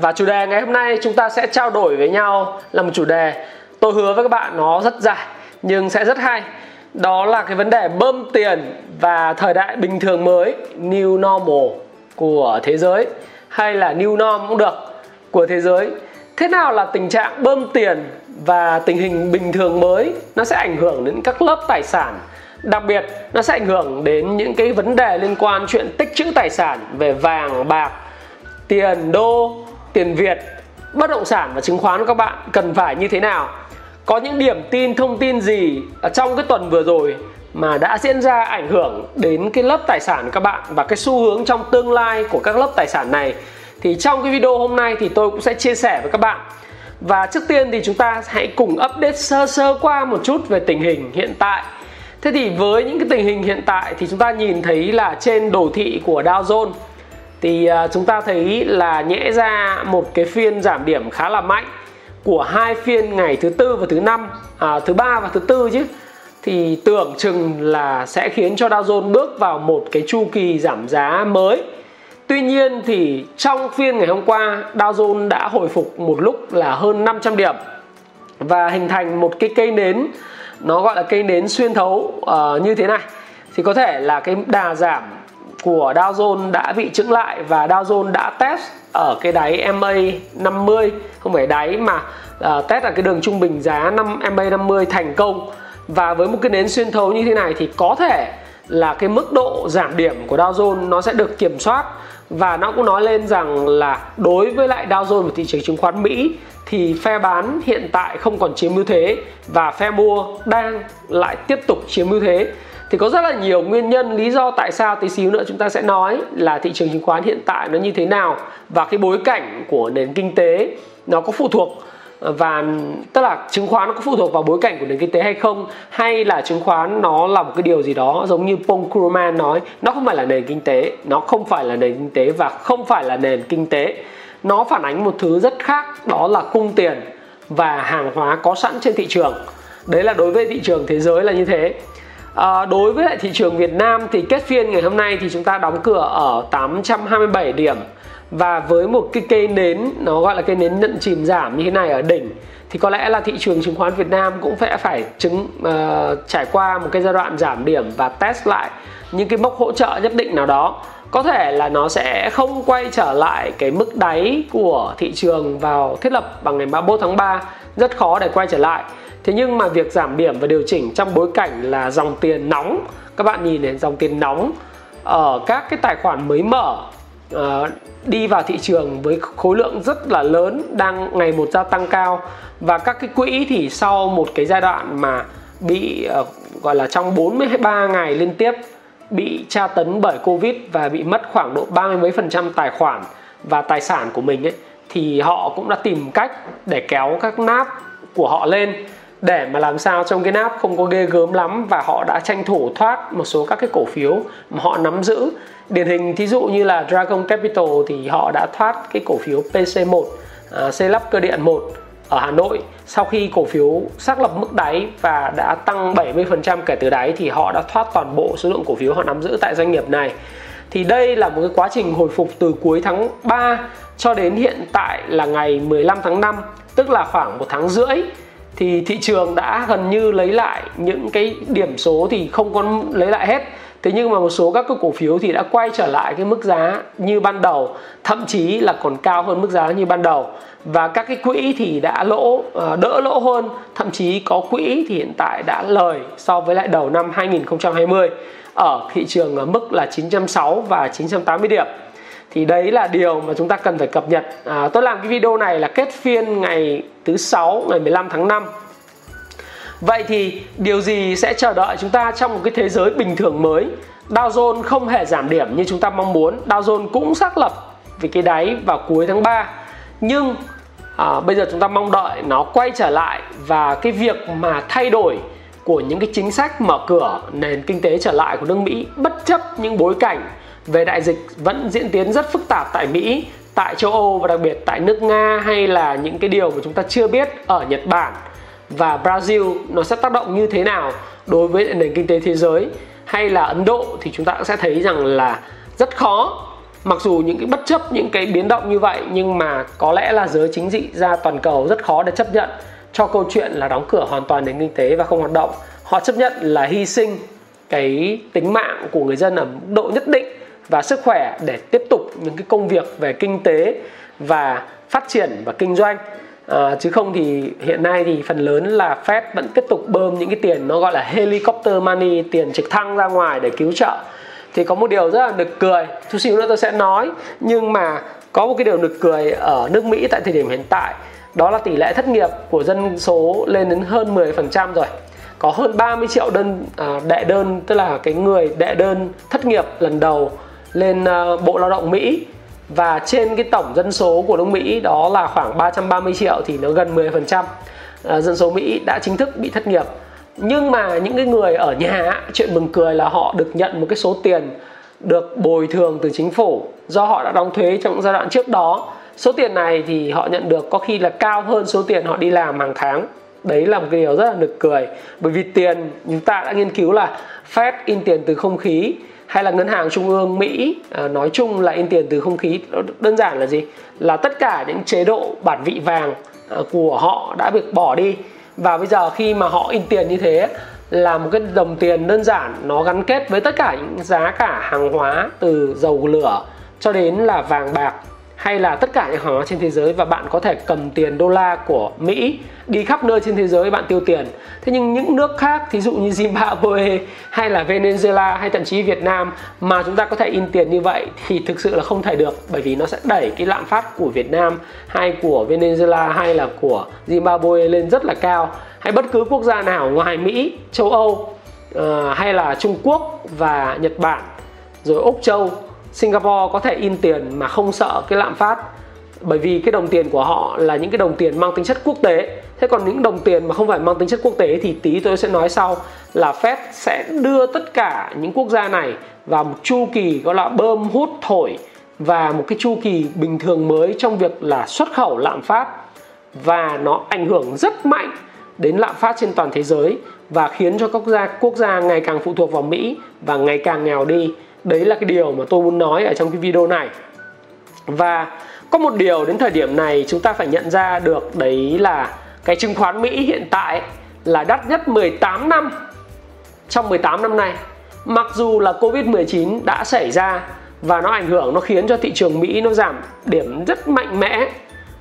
Và chủ đề ngày hôm nay chúng ta sẽ trao đổi với nhau là một chủ đề tôi hứa với các bạn nó rất dài, nhưng sẽ rất hay. Đó là cái vấn đề bơm tiền và thời đại bình thường mới, new normal của thế giới, hay là new norm cũng được, của thế giới. Thế nào là tình trạng bơm tiền và tình hình bình thường mới nó sẽ ảnh hưởng đến các lớp tài sản đặc biệt, nó sẽ ảnh hưởng đến những cái vấn đề liên quan chuyện tích trữ tài sản về vàng, bạc, tiền, đô tiền Việt, bất động sản và chứng khoán của các bạn cần phải như thế nào? Có những điểm tin, thông tin gì ở trong cái tuần vừa rồi mà đã diễn ra ảnh hưởng đến cái lớp tài sản của các bạn và cái xu hướng trong tương lai của các lớp tài sản này? Thì trong cái video hôm nay thì tôi cũng sẽ chia sẻ với các bạn. Và trước tiên thì chúng ta hãy cùng update sơ sơ qua một chút về tình hình hiện tại. Thế thì với những cái tình hình hiện tại thì chúng ta nhìn thấy là trên đồ thị của Dow Jones thì uh, chúng ta thấy là nhẽ ra một cái phiên giảm điểm khá là mạnh của hai phiên ngày thứ tư và thứ năm à, thứ ba và thứ tư chứ. Thì tưởng chừng là sẽ khiến cho Dow Jones bước vào một cái chu kỳ giảm giá mới. Tuy nhiên thì trong phiên ngày hôm qua Dow Jones đã hồi phục một lúc là hơn 500 điểm và hình thành một cái cây nến nó gọi là cây nến xuyên thấu uh, như thế này. Thì có thể là cái đà giảm của Dow Jones đã bị chững lại và Dow Jones đã test ở cái đáy MA 50 không phải đáy mà uh, test ở cái đường trung bình giá 5 MA 50 thành công. Và với một cái nến xuyên thấu như thế này thì có thể là cái mức độ giảm điểm của Dow Jones nó sẽ được kiểm soát. Và nó cũng nói lên rằng là đối với lại Dow Jones và thị trường chứng khoán Mỹ thì phe bán hiện tại không còn chiếm ưu thế và phe mua đang lại tiếp tục chiếm ưu thế thì có rất là nhiều nguyên nhân, lý do tại sao tí xíu nữa chúng ta sẽ nói là thị trường chứng khoán hiện tại nó như thế nào và cái bối cảnh của nền kinh tế nó có phụ thuộc, và tức là chứng khoán nó có phụ thuộc vào bối cảnh của nền kinh tế hay không, hay là chứng khoán nó là một cái điều gì đó giống như Paul Krugman nói, nó không phải là nền kinh tế, nó không phải là nền kinh tế và không phải là nền kinh tế. Nó phản ánh một thứ rất khác, đó là cung tiền và hàng hóa có sẵn trên thị trường. Đấy là đối với thị trường thế giới là như thế. À, đối với lại thị trường Việt Nam thì kết phiên ngày hôm nay thì chúng ta đóng cửa ở 827 điểm. Và với một cái cây nến nó gọi là cây nến nhận chìm giảm như thế này ở đỉnh thì có lẽ là thị trường chứng khoán Việt Nam cũng sẽ phải chứng uh, trải qua một cái giai đoạn giảm điểm và test lại những cái mốc hỗ trợ nhất định nào đó. Có thể là nó sẽ không quay trở lại cái mức đáy của thị trường vào thiết lập bằng ngày 31 tháng 3 rất khó để quay trở lại thế nhưng mà việc giảm điểm và điều chỉnh trong bối cảnh là dòng tiền nóng. Các bạn nhìn này dòng tiền nóng ở các cái tài khoản mới mở uh, đi vào thị trường với khối lượng rất là lớn đang ngày một gia tăng cao. Và các cái quỹ thì sau một cái giai đoạn mà bị uh, gọi là trong 43 ngày liên tiếp bị tra tấn bởi Covid và bị mất khoảng độ 30 mấy phần trăm tài khoản và tài sản của mình ấy thì họ cũng đã tìm cách để kéo các náp của họ lên để mà làm sao trong cái nắp không có ghê gớm lắm và họ đã tranh thủ thoát một số các cái cổ phiếu mà họ nắm giữ. Điển hình thí dụ như là Dragon Capital thì họ đã thoát cái cổ phiếu PC1 uh, à, xây lắp cơ điện 1 ở Hà Nội. Sau khi cổ phiếu xác lập mức đáy và đã tăng 70% kể từ đáy thì họ đã thoát toàn bộ số lượng cổ phiếu họ nắm giữ tại doanh nghiệp này. Thì đây là một cái quá trình hồi phục từ cuối tháng 3 cho đến hiện tại là ngày 15 tháng 5 tức là khoảng một tháng rưỡi thì thị trường đã gần như lấy lại những cái điểm số thì không có lấy lại hết. Thế nhưng mà một số các cái cổ phiếu thì đã quay trở lại cái mức giá như ban đầu, thậm chí là còn cao hơn mức giá như ban đầu. Và các cái quỹ thì đã lỗ ờ, đỡ lỗ hơn, thậm chí có quỹ thì hiện tại đã lời so với lại đầu năm 2020 ở thị trường ở mức là 960 và 980 điểm thì đấy là điều mà chúng ta cần phải cập nhật à, tôi làm cái video này là kết phiên ngày thứ sáu ngày 15 tháng 5 Vậy thì điều gì sẽ chờ đợi chúng ta trong một cái thế giới bình thường mới? Dow Jones không hề giảm điểm như chúng ta mong muốn. Dow Jones cũng xác lập vì cái đáy vào cuối tháng 3 nhưng à, bây giờ chúng ta mong đợi nó quay trở lại và cái việc mà thay đổi của những cái chính sách mở cửa nền kinh tế trở lại của nước Mỹ bất chấp những bối cảnh về đại dịch vẫn diễn tiến rất phức tạp tại Mỹ, tại châu Âu và đặc biệt tại nước Nga hay là những cái điều mà chúng ta chưa biết ở Nhật Bản. Và Brazil nó sẽ tác động như thế nào đối với nền kinh tế thế giới hay là Ấn Độ thì chúng ta cũng sẽ thấy rằng là rất khó. Mặc dù những cái bất chấp những cái biến động như vậy nhưng mà có lẽ là giới chính trị ra toàn cầu rất khó để chấp nhận cho câu chuyện là đóng cửa hoàn toàn nền kinh tế và không hoạt động. Họ chấp nhận là hy sinh cái tính mạng của người dân ở mức độ nhất định và sức khỏe để tiếp tục những cái công việc về kinh tế và phát triển và kinh doanh. À, chứ không thì hiện nay thì phần lớn là Fed vẫn tiếp tục bơm những cái tiền nó gọi là helicopter money tiền trực thăng ra ngoài để cứu trợ. Thì có một điều rất là nực cười chút xíu nữa tôi sẽ nói nhưng mà có một cái điều nực cười ở nước Mỹ tại thời điểm hiện tại đó là tỷ lệ thất nghiệp của dân số lên đến hơn 10% rồi. Có hơn 30 triệu đơn à, đệ đơn tức là cái người đệ đơn thất nghiệp lần đầu lên ờ, Bộ Lao động Mỹ. Và trên cái tổng dân số của nước Mỹ đó là khoảng 330 triệu thì nó gần 10% ờ, dân số Mỹ đã chính thức bị thất nghiệp. Nhưng mà những cái người ở nhà, chuyện mừng cười là họ được nhận một cái số tiền được bồi thường từ chính phủ do họ đã đóng thuế trong giai đoạn trước đó. Số tiền này thì họ nhận được có khi là cao hơn số tiền họ đi làm hàng tháng. Đấy là một cái điều rất là nực cười. Bởi vì tiền chúng ta đã nghiên cứu là Fed in tiền từ không khí hay là ngân hàng trung ương Mỹ à, nói chung là in tiền từ không khí đơn giản là gì? Là tất cả những chế độ bản vị vàng à, của họ đã bị bỏ đi. Và bây giờ khi mà họ in tiền như thế là một cái đồng tiền đơn giản nó gắn kết với tất cả những giá cả hàng hóa từ dầu lửa cho đến là vàng bạc hay là tất cả những hàng hóa trên thế giới và bạn có thể cầm tiền đô la của Mỹ đi khắp nơi trên thế giới bạn tiêu tiền. Thế nhưng những nước khác, thí dụ như Zimbabwe hay là Venezuela hay thậm chí Việt Nam mà chúng ta có thể in tiền như vậy thì thực sự là không thể được bởi vì nó sẽ đẩy cái lạm phát của Việt Nam hay của Venezuela hay là của Zimbabwe lên rất là cao hay bất cứ quốc gia nào ngoài Mỹ, châu Âu uh, hay là Trung Quốc và Nhật Bản rồi Úc Châu Singapore có thể in tiền mà không sợ cái lạm phát, bởi vì cái đồng tiền của họ là những cái đồng tiền mang tính chất quốc tế. Thế còn những đồng tiền mà không phải mang tính chất quốc tế thì tí tôi sẽ nói sau là Fed sẽ đưa tất cả những quốc gia này vào một chu kỳ gọi là bơm hút thổi và một cái chu kỳ bình thường mới trong việc là xuất khẩu lạm phát. Và nó ảnh hưởng rất mạnh đến lạm phát trên toàn thế giới và khiến cho các quốc gia quốc gia ngày càng phụ thuộc vào Mỹ và ngày càng nghèo đi đấy là cái điều mà tôi muốn nói ở trong cái video này. Và có một điều đến thời điểm này chúng ta phải nhận ra được đấy là cái chứng khoán Mỹ hiện tại là đắt nhất 18 năm trong 18 năm nay. Mặc dù là Covid-19 đã xảy ra và nó ảnh hưởng, nó khiến cho thị trường Mỹ nó giảm điểm rất mạnh mẽ.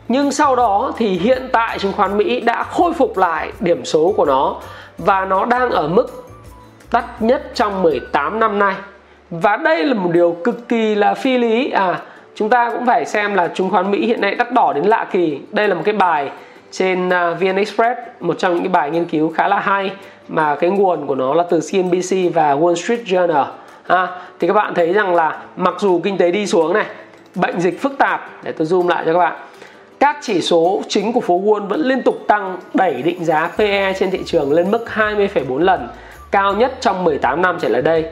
Nhưng sau đó thì hiện tại chứng khoán Mỹ đã khôi phục lại điểm số của nó và nó đang ở mức đắt nhất trong 18 năm nay và đây là một điều cực kỳ là phi lý. À chúng ta cũng phải xem là chứng khoán Mỹ hiện nay đắt đỏ đến lạ kỳ. Đây là một cái bài trên à, VN Express một trong những cái bài nghiên cứu khá là hay mà cái nguồn của nó là từ CNBC và Wall Street Journal. Ha thì các bạn thấy rằng là mặc dù kinh tế đi xuống này bệnh dịch phức tạp để tôi zoom lại cho các bạn các chỉ số chính của phố Wall vẫn liên tục tăng đẩy định giá PE trên thị trường lên mức 20,4 lần cao nhất trong 18 năm trở lại đây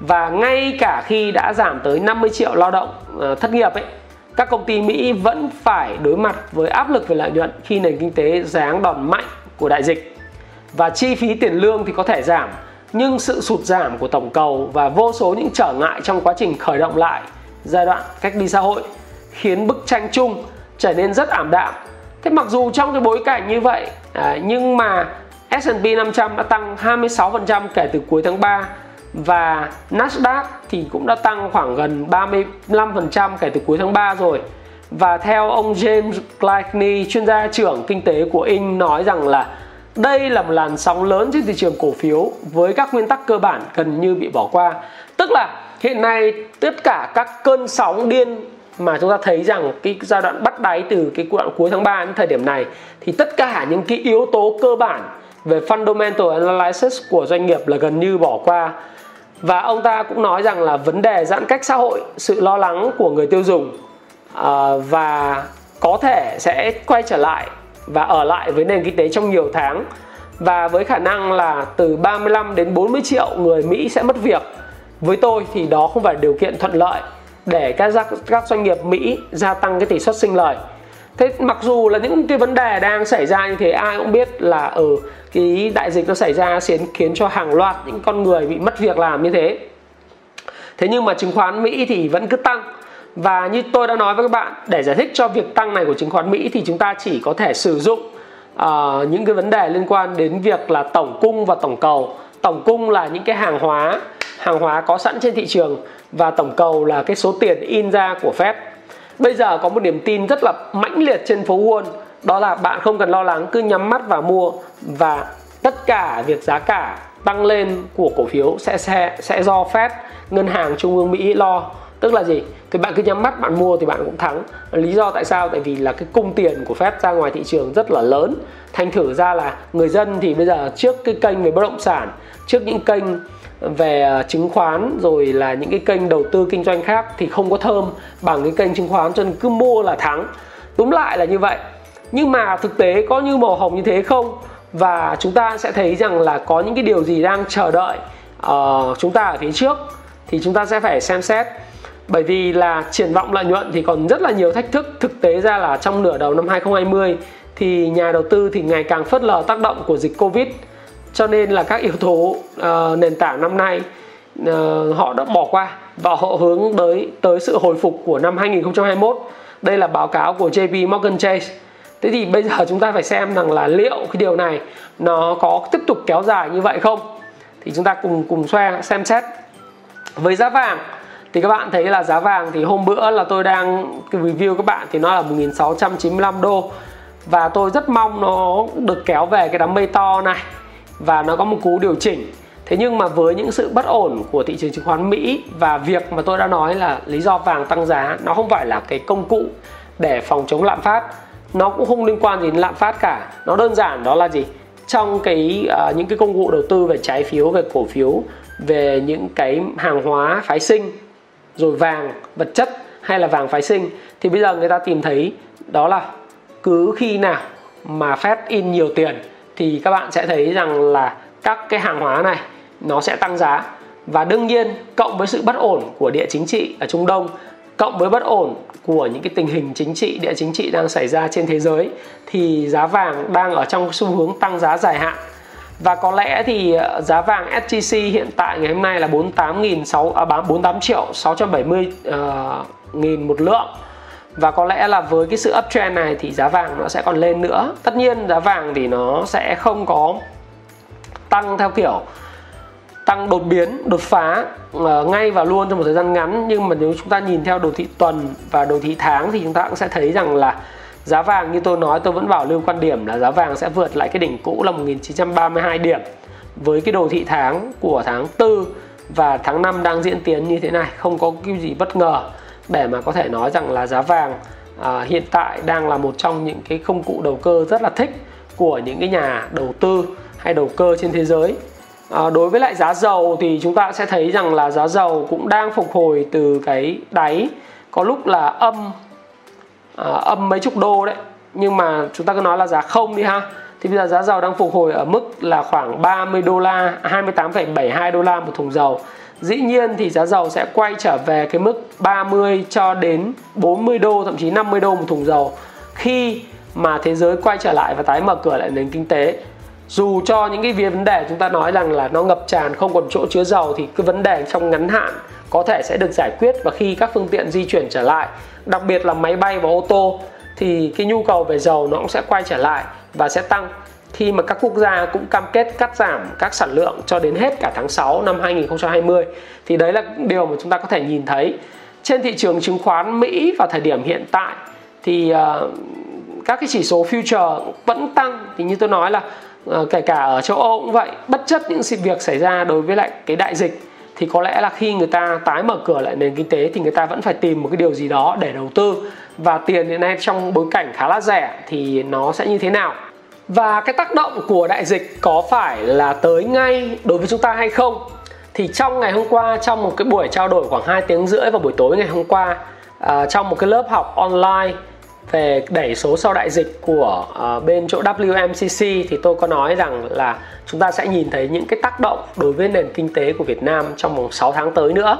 và ngay cả khi đã giảm tới 50 triệu lao động ờ, thất nghiệp ấy các công ty Mỹ vẫn phải đối mặt với áp lực về lợi nhuận khi nền kinh tế giáng đòn mạnh của đại dịch và chi phí tiền lương thì có thể giảm nhưng sự sụt giảm của tổng cầu và vô số những trở ngại trong quá trình khởi động lại giai đoạn cách ly xã hội khiến bức tranh chung trở nên rất ảm đạm. Thế mặc dù trong cái bối cảnh như vậy à, nhưng mà S&P 500 đã tăng 26% kể từ cuối tháng 3 và Nasdaq thì cũng đã tăng khoảng gần 35% kể từ cuối tháng 3 rồi. Và theo ông James Gleickney, chuyên gia trưởng kinh tế của Inc nói rằng là đây là một làn sóng lớn trên thị trường cổ phiếu với các nguyên tắc cơ bản gần như bị bỏ qua. Tức là hiện nay tất cả các cơn sóng điên mà chúng ta thấy rằng cái giai đoạn bắt đáy từ cái đoạn cuối tháng 3 đến thời điểm này thì tất cả những cái yếu tố cơ bản về fundamental analysis của doanh nghiệp là gần như bỏ qua và ông ta cũng nói rằng là vấn đề giãn cách xã hội sự lo lắng của người tiêu dùng à, và có thể sẽ quay trở lại và ở lại với nền kinh tế trong nhiều tháng và với khả năng là từ 35 đến 40 triệu người Mỹ sẽ mất việc. Với tôi thì đó không phải điều kiện thuận lợi để các các doanh nghiệp Mỹ gia tăng cái tỷ suất sinh lời. Thế mặc dù là những cái vấn đề đang xảy ra như thế ai cũng biết là ở ừ, cái đại dịch nó xảy ra khiến khiến cho hàng loạt những con người bị mất việc làm như thế. Thế nhưng mà chứng khoán Mỹ thì vẫn cứ tăng. Và như tôi đã nói với các bạn để giải thích cho việc tăng này của chứng khoán Mỹ thì chúng ta chỉ có thể sử dụng uh, những cái vấn đề liên quan đến việc là tổng cung và tổng cầu. Tổng cung là những cái hàng hóa hàng hóa có sẵn trên thị trường và tổng cầu là cái số tiền in ra của Fed. Bây giờ có một niềm tin rất là mãnh liệt trên phố Wall đó là bạn không cần lo lắng, cứ nhắm mắt vào mua và tất cả việc giá cả tăng lên của cổ phiếu sẽ sẽ sẽ do Fed, ngân hàng trung ương Mỹ lo. Tức là gì? Thì bạn cứ nhắm mắt, bạn mua thì bạn cũng thắng. Lý do tại sao? Tại vì là cái cung tiền của Fed ra ngoài thị trường rất là lớn. Thành thử ra là người dân thì bây giờ trước cái kênh về bất động sản, trước những kênh về ờ, chứng khoán, rồi là những cái kênh đầu tư kinh doanh khác thì không có thơm bằng cái kênh chứng khoán, cho nên cứ mua là thắng. Đúng lại là như vậy nhưng mà thực tế có như màu hồng như thế không? Và chúng ta sẽ thấy rằng là có những cái điều gì đang chờ đợi uh, chúng ta ở phía trước. Thì chúng ta sẽ phải xem xét. Bởi vì là triển vọng lợi nhuận thì còn rất là nhiều thách thức. Thực tế ra là trong nửa đầu năm 2020 thì nhà đầu tư thì ngày càng phớt lờ tác động của dịch Covid. Cho nên là các yếu tố uh, nền tảng năm nay uh, họ đã bỏ qua và họ hướng tới tới sự hồi phục của năm 2021 đây là báo cáo của JP Morgan Chase thế thì bây giờ chúng ta phải xem rằng là liệu cái điều này nó có tiếp tục kéo dài như vậy không? Thì chúng ta cùng cùng xoe, xem xét. Với giá vàng, thì các bạn thấy là giá vàng thì hôm bữa là tôi đang review các bạn thì nó là 1695 đô. Và tôi rất mong nó được kéo về cái đám mây to này và nó có một cú điều chỉnh. Thế nhưng mà với những sự bất ổn của thị trường chứng khoán Mỹ và việc mà tôi đã nói là lý do vàng tăng giá, nó không phải là cái công cụ để phòng chống lạm phát nó cũng không liên quan gì đến lạm phát cả. Nó đơn giản đó là gì? Trong cái uh, những cái công cụ đầu tư về trái phiếu về cổ phiếu về những cái hàng hóa phái sinh rồi vàng vật chất hay là vàng phái sinh thì bây giờ người ta tìm thấy đó là cứ khi nào mà Fed in nhiều tiền thì các bạn sẽ thấy rằng là các cái hàng hóa này nó sẽ tăng giá. Và đương nhiên cộng với sự bất ổn của địa chính trị ở Trung Đông cộng với bất ổn của những cái tình hình chính trị địa chính trị đang xảy ra trên thế giới thì giá vàng đang ở trong xu hướng tăng giá dài hạn. Và có lẽ thì ờ, giá vàng SJC hiện tại ngày hôm nay là 48.6 à, 48 triệu 670 uh, ờ, nghìn một lượng. Và có lẽ là với cái sự uptrend này thì giá vàng nó sẽ còn lên nữa. Tất nhiên giá vàng thì nó sẽ không có tăng theo kiểu tăng đột biến đột phá uh, ngay và luôn trong một thời gian ngắn. Nhưng mà nếu chúng ta nhìn theo đồ thị tuần và đồ thị tháng thì chúng ta cũng sẽ thấy rằng là Giá vàng như tôi nói tôi vẫn bảo lưu quan điểm là giá vàng sẽ vượt lại cái đỉnh cũ là 1932 điểm. Với cái đồ thị tháng của tháng 4 và tháng 5 đang diễn tiến như thế này không có cái gì bất ngờ để mà có thể nói rằng là giá vàng à, hiện tại đang là một trong những cái công cụ đầu cơ rất là thích của những cái nhà đầu tư hay đầu cơ trên thế giới à, đối với lại giá dầu thì chúng ta sẽ thấy rằng là giá dầu cũng đang phục hồi từ cái đáy có lúc là âm à, âm mấy chục đô đấy. Nhưng mà chúng ta cứ nói là giá không đi ha. Thì bây giờ giá dầu đang phục hồi ở mức là khoảng 30 đô la 28,72 đô la một thùng dầu. Dĩ nhiên thì giá dầu sẽ quay trở về cái mức 30 cho đến 40 đô thậm chí 50 đô một thùng dầu. Khi mà thế giới quay trở lại và tái mở cửa lại nền kinh tế dù cho những cái vấn đề chúng ta nói rằng là nó ngập tràn không còn chỗ chứa dầu thì cái vấn đề trong ngắn hạn có thể sẽ được giải quyết và khi các phương tiện di chuyển trở lại đặc biệt là máy bay và ô tô thì cái nhu cầu về dầu nó cũng sẽ quay trở lại và sẽ tăng. Khi mà các quốc gia cũng cam kết cắt giảm các sản lượng cho đến hết cả tháng 6 năm 2020 thì đấy là điều mà chúng ta có thể nhìn thấy. Trên thị trường chứng khoán Mỹ vào thời điểm hiện tại thì uh, các cái chỉ số future vẫn tăng. Thì như tôi nói là Ờ, kể cả ở châu Âu cũng vậy bất chấp những sự việc xảy ra đối với lại cái đại dịch thì có lẽ là khi người ta tái mở cửa lại nền kinh tế thì người ta vẫn phải tìm một cái điều gì đó để đầu tư. Và tiền hiện nay trong bối cảnh khá là rẻ thì nó sẽ như thế nào? Và cái tác động của đại dịch có phải là tới ngay đối với chúng ta hay không? Thì trong ngày hôm qua trong một cái buổi trao đổi khoảng 2 tiếng rưỡi vào buổi tối ngày hôm qua uh, trong một cái lớp học online về đẩy số sau đại dịch của uh, bên chỗ WMCC thì tôi có nói rằng là chúng ta sẽ nhìn thấy những cái tác động đối với nền kinh tế của Việt Nam trong vòng 6 tháng tới nữa.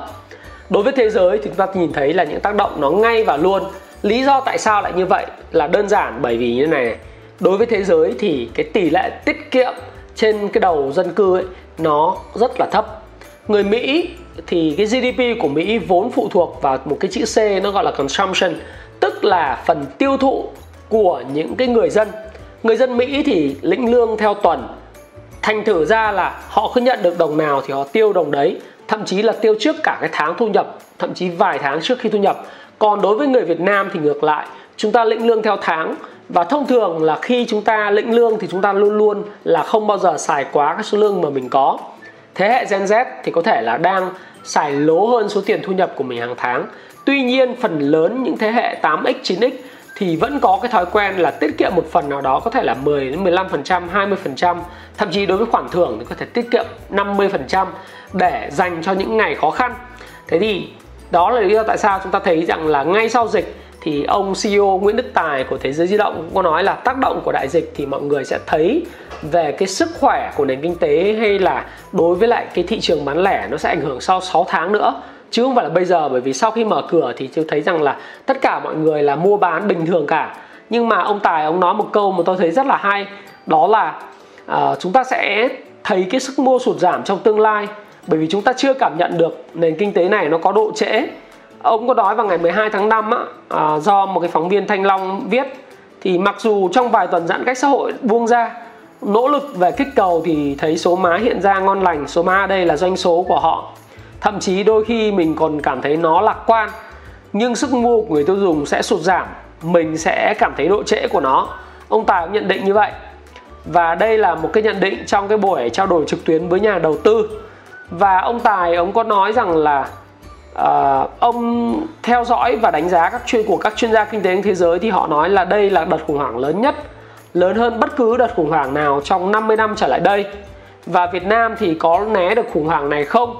Đối với thế giới thì chúng ta nhìn thấy là những tác động nó ngay và luôn. Lý do tại sao lại như vậy là đơn giản bởi vì như thế này. Đối với thế giới thì cái tỷ lệ tiết kiệm trên cái đầu dân cư ấy nó rất là thấp. Người Mỹ thì cái GDP của Mỹ vốn phụ thuộc vào một cái chữ C nó gọi là consumption tức là phần tiêu thụ của những cái người dân. Người dân Mỹ thì lĩnh lương theo tuần. Thành thử ra là họ cứ nhận được đồng nào thì họ tiêu đồng đấy. Thậm chí là tiêu trước cả cái tháng thu nhập, thậm chí vài tháng trước khi thu nhập. Còn đối với người Việt Nam thì ngược lại, chúng ta lĩnh lương theo tháng. Và thông thường là khi chúng ta lĩnh lương thì chúng ta luôn luôn là không bao giờ xài quá cái số lương mà mình có. Thế hệ Gen Z thì có thể là đang xài lố hơn số tiền thu nhập của mình hàng tháng. Tuy nhiên phần lớn những thế hệ 8x, 9x thì vẫn có cái thói quen là tiết kiệm một phần nào đó có thể là 10 đến 15%, 20%, thậm chí đối với khoản thưởng thì có thể tiết kiệm 50% để dành cho những ngày khó khăn. Thế thì đó là lý do tại sao chúng ta thấy rằng là ngay sau dịch thì ông CEO Nguyễn Đức Tài của Thế giới di động cũng có nói là tác động của đại dịch thì mọi người sẽ thấy về cái sức khỏe của nền kinh tế hay là đối với lại cái thị trường bán lẻ nó sẽ ảnh hưởng sau 6 tháng nữa chứ không phải là bây giờ bởi vì sau khi mở cửa thì tôi thấy rằng là tất cả mọi người là mua bán bình thường cả. Nhưng mà ông tài ông nói một câu mà tôi thấy rất là hay đó là uh, chúng ta sẽ thấy cái sức mua sụt giảm trong tương lai bởi vì chúng ta chưa cảm nhận được nền kinh tế này nó có độ trễ. Ông có nói vào ngày 12 tháng 5 á, à, do một cái phóng viên Thanh Long viết thì mặc dù trong vài tuần giãn cách xã hội buông ra nỗ lực về kích cầu thì thấy số má hiện ra ngon lành số má đây là doanh số của họ thậm chí đôi khi mình còn cảm thấy nó lạc quan nhưng sức mua của người tiêu dùng sẽ sụt giảm mình sẽ cảm thấy độ trễ của nó. Ông tài cũng nhận định như vậy. Và đây là một cái nhận định trong cái buổi trao đổi trực tuyến với nhà đầu tư. Và ông tài ông có nói rằng là uh, ông theo dõi và đánh giá các chuyên của các chuyên gia kinh tế thế giới thì họ nói là đây là đợt khủng hoảng lớn nhất lớn hơn bất cứ đợt khủng hoảng nào trong 50 năm trở lại đây. Và Việt Nam thì có né được khủng hoảng này không?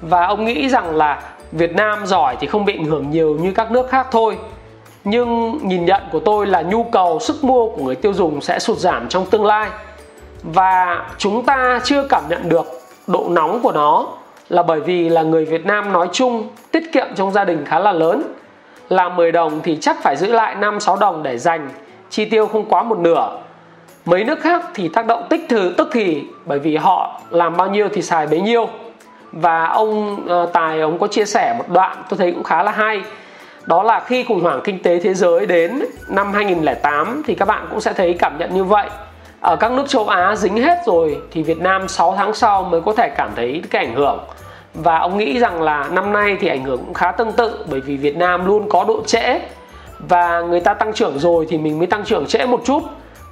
Và ông nghĩ rằng là Việt Nam giỏi thì không bị ảnh hưởng nhiều như các nước khác thôi. Nhưng nhìn nhận của tôi là nhu cầu, sức mua của người tiêu dùng sẽ sụt giảm trong tương lai. Và chúng ta chưa cảm nhận được độ nóng của nó là bởi vì là người Việt Nam nói chung tiết kiệm trong gia đình khá là lớn. Là 10 đồng thì chắc phải giữ lại 5 6 đồng để dành, chi tiêu không quá một nửa. Mấy nước khác thì tác động tích thử, tức thì, bởi vì họ làm bao nhiêu thì xài bấy nhiêu và ông ờ, Tài ông có chia sẻ một đoạn tôi thấy cũng khá là hay. Đó là khi khủng hoảng kinh tế thế giới đến năm 2008 thì các bạn cũng sẽ thấy cảm nhận như vậy. Ở các nước châu Á dính hết rồi thì Việt Nam 6 tháng sau mới có thể cảm thấy cái ảnh hưởng. Và ông nghĩ rằng là năm nay thì ảnh hưởng cũng khá tương tự bởi vì Việt Nam luôn có độ trễ. Và người ta tăng trưởng rồi thì mình mới tăng trưởng trễ một chút.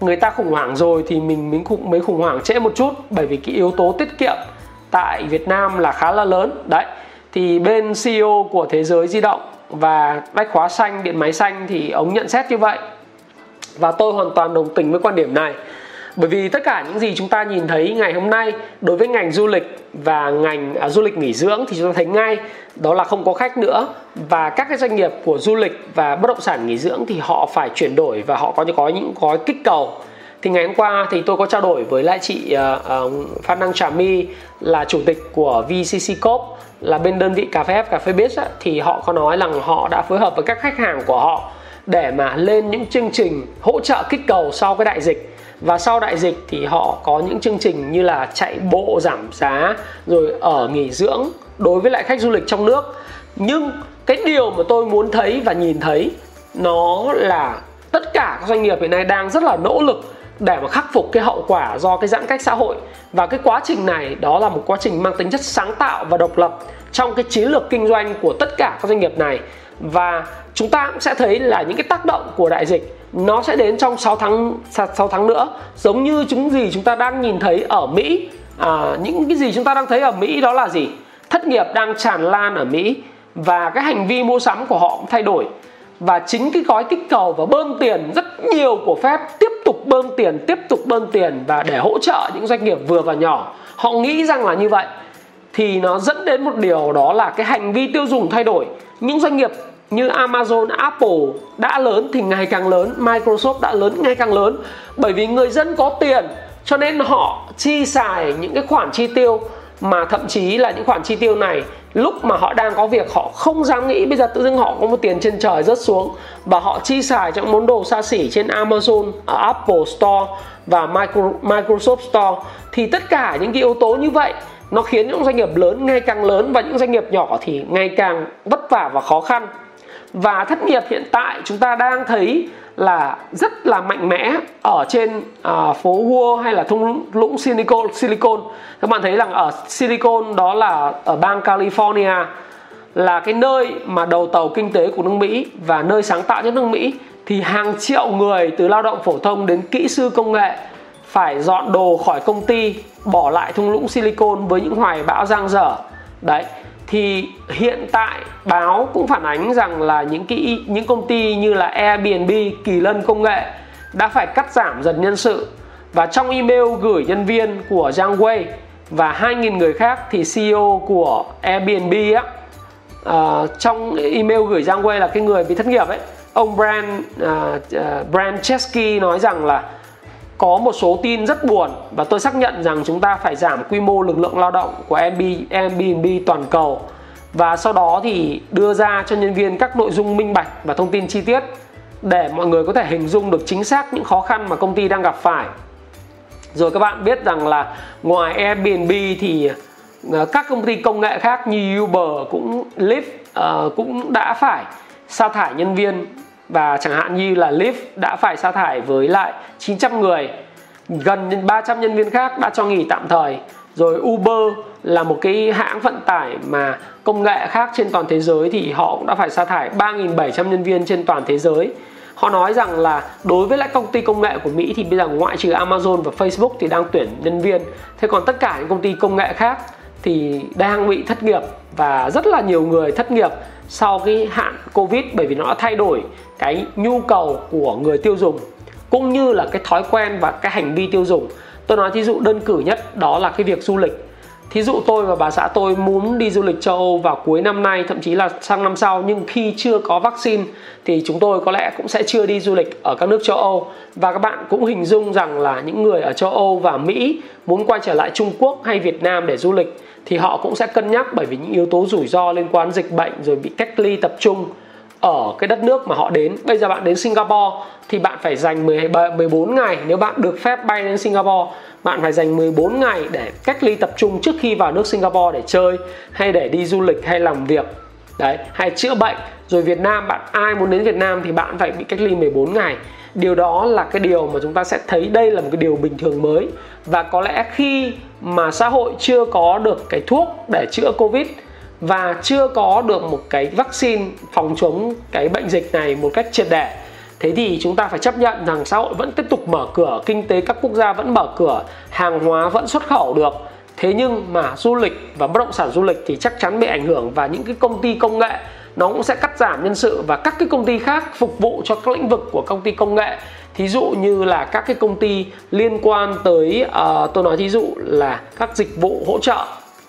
Người ta khủng hoảng rồi thì mình mới khủng, mới khủng hoảng trễ một chút bởi vì cái yếu tố tiết kiệm tại Việt Nam là khá là lớn. Đấy thì bên CEO của thế giới di động và bách khóa xanh điện máy xanh thì ông nhận xét như vậy. Và tôi hoàn toàn đồng tình với quan điểm này. Bởi vì tất cả những gì chúng ta nhìn thấy ngày hôm nay đối với ngành du lịch và ngành à, du lịch nghỉ dưỡng thì chúng ta thấy ngay đó là không có khách nữa. Và các cái doanh nghiệp của du lịch và bất động sản nghỉ dưỡng thì họ phải chuyển đổi và họ có có những gói kích cầu thì ngày hôm qua thì tôi có trao đổi với lại chị uh, uh, Phan Đăng Trà My là chủ tịch của VCC Corp là bên đơn vị cà phê F cà phê Biz á, thì họ có nói rằng họ đã phối hợp với các khách hàng của họ để mà lên những chương trình hỗ trợ kích cầu sau cái đại dịch. Và sau đại dịch thì họ có những chương trình như là chạy bộ giảm giá rồi ở nghỉ dưỡng đối với lại khách du lịch trong nước. Nhưng cái điều mà tôi muốn thấy và nhìn thấy nó là tất cả các doanh nghiệp hiện nay đang rất là nỗ lực để mà khắc phục cái hậu quả do cái giãn cách xã hội. Và cái quá trình này đó là một quá trình mang tính chất sáng tạo và độc lập trong cái chiến lược kinh doanh của tất cả các doanh nghiệp này. Và chúng ta cũng sẽ thấy là những cái tác động của đại dịch nó sẽ đến trong 6 tháng 6 tháng nữa. Giống như chúng gì chúng ta đang nhìn thấy ở Mỹ à, những cái gì chúng ta đang thấy ở Mỹ đó là gì? Thất nghiệp đang tràn lan ở Mỹ và cái hành vi mua sắm của họ cũng thay đổi và chính cái gói kích cầu và bơm tiền rất nhiều của phép tiếp tục bơm tiền tiếp tục bơm tiền và để hỗ trợ những doanh nghiệp vừa và nhỏ. Họ nghĩ rằng là như vậy thì nó dẫn đến một điều đó là cái hành vi tiêu dùng thay đổi. Những doanh nghiệp như Amazon, Apple đã lớn thì ngày càng lớn, Microsoft đã lớn ngày càng lớn. Bởi vì người dân có tiền cho nên họ chi xài những cái khoản chi tiêu mà thậm chí là những khoản chi tiêu này lúc mà họ đang có việc họ không dám nghĩ bây giờ tự dưng họ có một tiền trên trời rớt xuống và họ chi xài cho món đồ xa xỉ trên Amazon, Apple Store và Microsoft Store. Thì tất cả những cái yếu tố như vậy nó khiến những doanh nghiệp lớn ngày càng lớn và những doanh nghiệp nhỏ thì ngày càng vất vả và khó khăn và thất nghiệp hiện tại chúng ta đang thấy là rất là mạnh mẽ ở trên uh, phố Wall hay là thung lũng Silicon Silicon. Các bạn thấy rằng ở Silicon đó là ở bang California là cái nơi mà đầu tàu kinh tế của nước Mỹ và nơi sáng tạo nhất nước Mỹ thì hàng triệu người từ lao động phổ thông đến kỹ sư công nghệ phải dọn đồ khỏi công ty bỏ lại thung lũng Silicon với những hoài bão giang dở. Đấy thì hiện tại báo cũng phản ánh rằng là những cái những công ty như là Airbnb, Kỳ Lân công nghệ đã phải cắt giảm dần nhân sự. Và trong email gửi nhân viên của Zhang Wei và 2.000 người khác thì CEO của Airbnb á uh, trong email gửi Zhang Wei là cái người bị thất nghiệp ấy. Ông Brand uh, ờ, uh, ờ, Brand Chesky nói rằng là có một số tin rất buồn và tôi xác nhận rằng chúng ta phải giảm quy mô lực lượng lao động của Airbnb toàn cầu và sau đó thì đưa ra cho nhân viên các nội dung minh bạch và thông tin chi tiết để mọi người có thể hình dung được chính xác những khó khăn mà công ty đang gặp phải. Rồi các bạn biết rằng là ngoài Airbnb thì ờ, các công ty công nghệ khác như Uber cũng Lyft uh, cũng đã phải sa thải nhân viên và chẳng hạn như là Lyft đã phải sa thải với lại 900 người, gần 300 nhân viên khác đã cho nghỉ tạm thời. Rồi Uber là một cái hãng vận tải mà công nghệ khác trên toàn thế giới thì họ cũng đã phải sa thải 3.700 nhân viên trên toàn thế giới. Họ nói rằng là đối với lại công ty công nghệ của Mỹ thì bây giờ ngoại trừ Amazon và Facebook thì đang tuyển nhân viên. Thế còn tất cả những công ty công nghệ khác thì đang bị thất nghiệp và rất là nhiều người thất nghiệp sau cái hạn Covid, bởi vì nó đã thay đổi cái nhu cầu của người tiêu dùng cũng như là cái thói quen và cái hành vi tiêu dùng. Tôi nói thí dụ đơn cử nhất, đó là cái việc du lịch. Thí dụ tôi và bà xã tôi muốn đi du lịch châu Âu vào cuối năm nay, thậm chí là sang năm sau, nhưng khi chưa có vaccine, thì chúng tôi có lẽ cũng sẽ chưa đi du lịch ở các nước châu Âu. Và các bạn cũng hình dung rằng là những người ở châu Âu và Mỹ muốn quay trở lại Trung Quốc hay Việt Nam để du lịch, thì họ cũng sẽ cân nhắc bởi vì những yếu tố rủi ro liên quan dịch bệnh rồi bị cách ly tập trung ở cái đất nước mà họ đến. Bây giờ bạn đến Singapore thì bạn phải dành 14 ngày. Nếu bạn được phép bay đến Singapore, bạn phải dành 14 ngày để cách ly tập trung trước khi vào nước Singapore để chơi, hay để đi du lịch, hay làm việc. Đấy, hay chữa bệnh. Rồi Việt Nam, bạn ai muốn đến Việt Nam thì bạn phải bị cách ly 14 ngày. Điều đó là cái điều mà chúng ta sẽ thấy đây là một cái điều bình thường mới. Và có lẽ khi mà xã hội chưa có được cái thuốc để chữa covid và chưa có được một cái vaccine phòng chống cái bệnh dịch này một cách triệt để. Thế thì chúng ta phải chấp nhận rằng xã hội vẫn tiếp tục mở cửa kinh tế các quốc gia vẫn mở cửa hàng hóa vẫn xuất khẩu được. Thế nhưng mà du lịch và bất động sản du lịch thì chắc chắn bị ảnh hưởng và những cái công ty công nghệ nó cũng sẽ cắt giảm nhân sự và các cái công ty khác phục vụ cho các lĩnh vực của công ty công nghệ. Thí dụ như là các cái công ty liên quan tới uh, tôi nói thí dụ là các dịch vụ hỗ trợ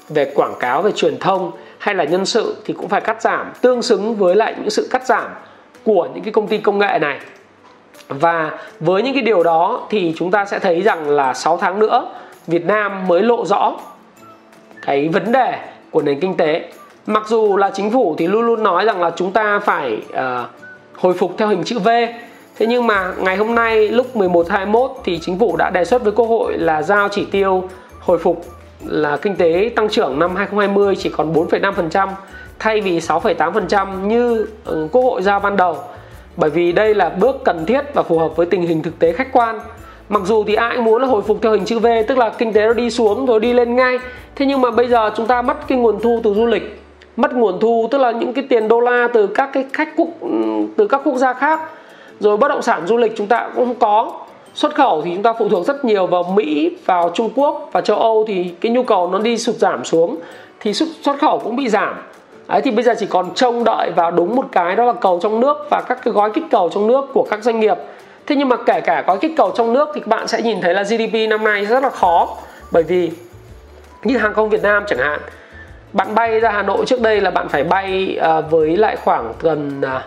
về quảng cáo về truyền thông hay là nhân sự thì cũng phải cắt giảm tương xứng với lại những sự cắt giảm của những cái công ty công nghệ này. Và với những cái điều đó thì chúng ta sẽ thấy rằng là 6 tháng nữa Việt Nam mới lộ rõ cái vấn đề của nền kinh tế. Mặc dù là chính phủ thì luôn luôn nói rằng là chúng ta phải uh, hồi phục theo hình chữ V. Thế nhưng mà ngày hôm nay lúc 11 21 thì chính phủ đã đề xuất với quốc hội là giao chỉ tiêu hồi phục là kinh tế tăng trưởng năm 2020 chỉ còn 4,5% thay vì 6,8% như ừ, quốc hội giao ban đầu. Bởi vì đây là bước cần thiết và phù hợp với tình hình thực tế khách quan. Mặc dù thì ai cũng muốn là hồi phục theo hình chữ V tức là kinh tế nó đi xuống rồi đi lên ngay. Thế nhưng mà bây giờ chúng ta mất cái nguồn thu từ du lịch mất nguồn thu tức là những cái tiền đô la từ các cái khách quốc ừ, từ các quốc gia khác rồi bất động sản du lịch chúng ta cũng không có xuất khẩu thì chúng ta phụ thuộc rất nhiều vào Mỹ vào Trung Quốc và châu Âu thì cái nhu cầu nó đi sụt giảm xuống thì xuất xuất khẩu cũng bị giảm Đấy thì bây giờ chỉ còn trông đợi vào đúng một cái đó là cầu trong nước và các cái gói kích cầu trong nước của các doanh nghiệp. Thế nhưng mà kể cả gói kích cầu trong nước thì các bạn sẽ nhìn thấy là GDP năm nay rất là khó bởi vì như hàng không Việt Nam chẳng hạn bạn bay ra Hà Nội trước đây là bạn phải bay à, với lại khoảng gần à,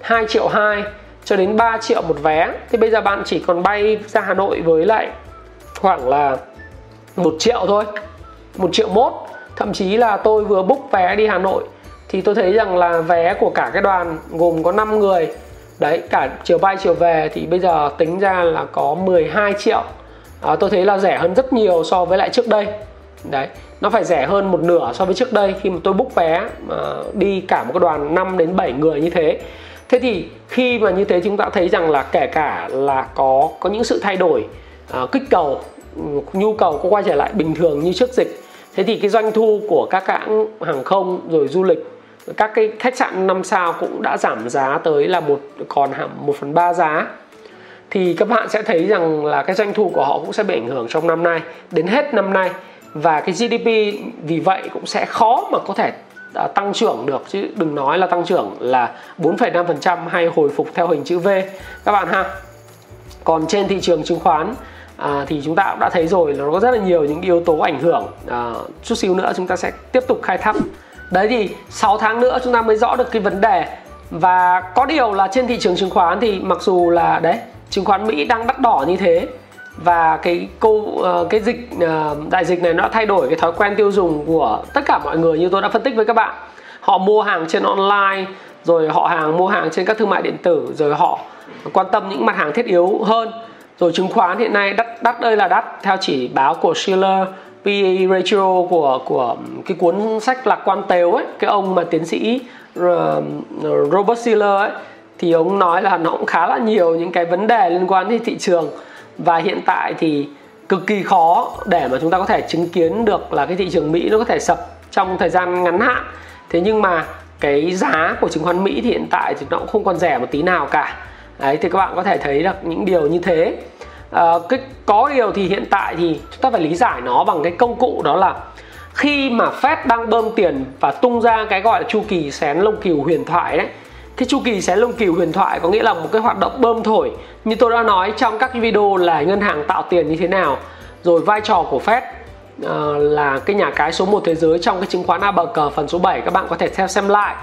2 triệu 2 cho đến 3 triệu một vé. Thì bây giờ bạn chỉ còn bay ra Hà Nội với lại khoảng là một triệu thôi. Một triệu mốt. Thậm chí là tôi vừa book vé đi Hà Nội thì tôi thấy rằng là vé của cả cái đoàn gồm có 5 người. Đấy cả chiều bay chiều về thì bây giờ tính ra là có 12 triệu. À, tôi thấy là rẻ hơn rất nhiều so với lại trước đây. Đấy nó phải rẻ hơn một nửa so với trước đây khi mà tôi book vé mà đi cả một cái đoàn 5 đến 7 người như thế thế thì khi mà như thế chúng ta thấy rằng là kể cả là có có những sự thay đổi uh, kích cầu nhu cầu có quay trở lại bình thường như trước dịch. Thế thì cái doanh thu của các hãng hàng không rồi du lịch các cái khách sạn năm sao cũng đã giảm giá tới là một còn hẳn một phần ba giá. Thì các bạn sẽ thấy rằng là cái doanh thu của họ cũng sẽ bị ảnh hưởng trong năm nay. Đến hết năm nay và cái GDP vì vậy cũng sẽ khó mà có thể tăng trưởng được chứ đừng nói là tăng trưởng là 4,5% hay hồi phục theo hình chữ V. Các bạn ha. Còn trên thị trường chứng khoán à, thì chúng ta cũng đã thấy rồi là nó có rất là nhiều những yếu tố ảnh hưởng. À, chút xíu nữa chúng ta sẽ tiếp tục khai thác. Đấy thì 6 tháng nữa chúng ta mới rõ được cái vấn đề. Và có điều là trên thị trường chứng khoán thì mặc dù là đấy chứng khoán Mỹ đang đắt đỏ như thế và cái câu ờ, cái dịch ờ, đại dịch này nó thay đổi cái thói quen tiêu dùng của tất cả mọi người như tôi đã phân tích với các bạn. Họ mua hàng trên online, rồi họ hàng mua hàng trên các thương mại điện tử, rồi họ quan tâm những mặt hàng thiết yếu hơn. Rồi chứng khoán hiện nay đắt đắt ơi là đắt, theo chỉ báo của Schiller PE ratio của của cái cuốn sách lạc quan tếu ấy, cái ông mà tiến sĩ ờ, Robert Schiller ấy, thì ông nói là nó cũng khá là nhiều những cái vấn đề liên quan đến thị trường và hiện tại thì cực kỳ khó để mà chúng ta có thể chứng kiến được là cái thị trường Mỹ nó có thể sập trong thời gian ngắn hạn. Thế nhưng mà cái giá của chứng khoán Mỹ thì hiện tại thì nó cũng không còn rẻ một tí nào cả. Đấy thì các bạn có thể thấy được những điều như thế. À, cái có điều thì hiện tại thì chúng ta phải lý giải nó bằng cái công cụ đó là khi mà Fed đang bơm tiền và tung ra cái gọi là chu kỳ xén lông cừu huyền thoại đấy cái chu kỳ xé lông cừu huyền thoại có nghĩa là một cái hoạt động bơm thổi. Như tôi đã nói trong các cái video là ngân hàng tạo tiền như thế nào rồi vai trò của Fed uh, là cái nhà cái số 1 thế giới trong cái chứng khoán A bờ cờ phần số 7 các bạn có thể theo xem lại.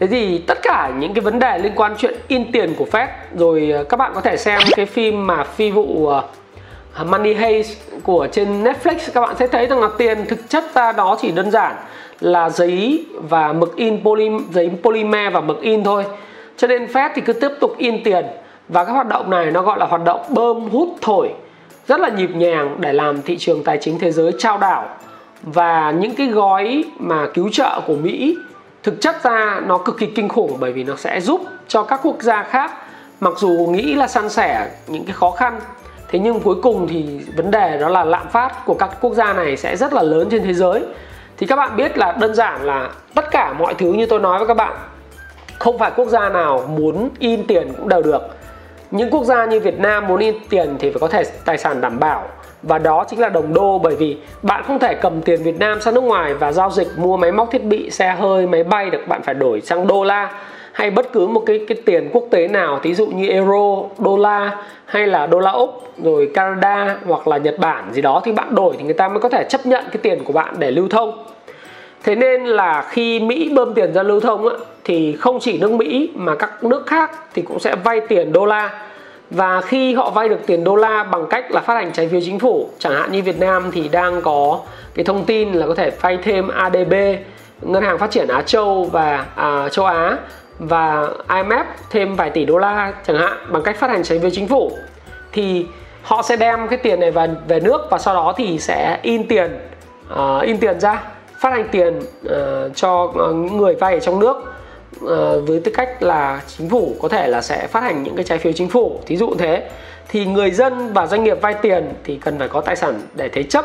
Thế thì tất cả những cái vấn đề liên quan chuyện in tiền của Fed rồi ờ, các bạn có thể xem cái phim mà phi vụ uh, Money Heist của trên Netflix các bạn sẽ thấy rằng là tiền thực chất ra đó chỉ đơn giản là giấy và mực in poly, giấy polymer và mực in thôi. Cho nên Fed thì cứ tiếp tục in tiền. Và các hoạt động này nó gọi là hoạt động bơm hút thổi. Rất là nhịp nhàng để làm thị trường tài chính thế giới trao đảo. Và những cái gói mà cứu trợ của Mỹ thực chất ra nó cực kỳ kinh khủng bởi vì nó sẽ giúp cho các quốc gia khác mặc dù nghĩ là san sẻ những cái khó khăn. Thế nhưng cuối cùng thì vấn đề đó là lạm phát của các quốc gia này sẽ rất là lớn trên thế giới thì các bạn biết là đơn giản là tất cả mọi thứ như tôi nói với các bạn, không phải quốc gia nào muốn in tiền cũng đều được. Những quốc gia như Việt Nam muốn in tiền thì phải có thể tài sản đảm bảo. Và đó chính là đồng đô bởi vì bạn không thể cầm tiền Việt Nam sang nước ngoài và giao dịch mua máy móc thiết bị, xe hơi, máy bay được, bạn phải đổi sang đô la hay bất cứ một cái cái tiền quốc tế nào ví dụ như euro đô la hay là đô la úc rồi canada hoặc là nhật bản gì đó thì bạn đổi thì người ta mới có thể chấp nhận cái tiền của bạn để lưu thông. Thế nên là khi mỹ bơm tiền ra lưu thông á, thì không chỉ nước mỹ mà các nước khác thì cũng sẽ vay tiền đô la. Và khi họ vay được tiền đô la bằng cách là phát hành trái phiếu chính phủ chẳng hạn như Việt Nam thì đang có cái thông tin là có thể vay thêm ADB ngân hàng phát triển Á Châu và à, châu Á và IMF thêm vài tỷ đô la chẳng hạn bằng cách phát hành trái phiếu chính phủ thì họ sẽ đem cái tiền này về về nước và sau đó thì sẽ in tiền uh, in tiền ra phát hành tiền uh, cho ờ, những người vay ở trong nước uh, với tư cách là chính phủ có thể là sẽ phát hành những cái trái phiếu chính phủ. Thí dụ thế. Thì người dân và doanh nghiệp vay tiền thì cần phải có tài sản để thế chấp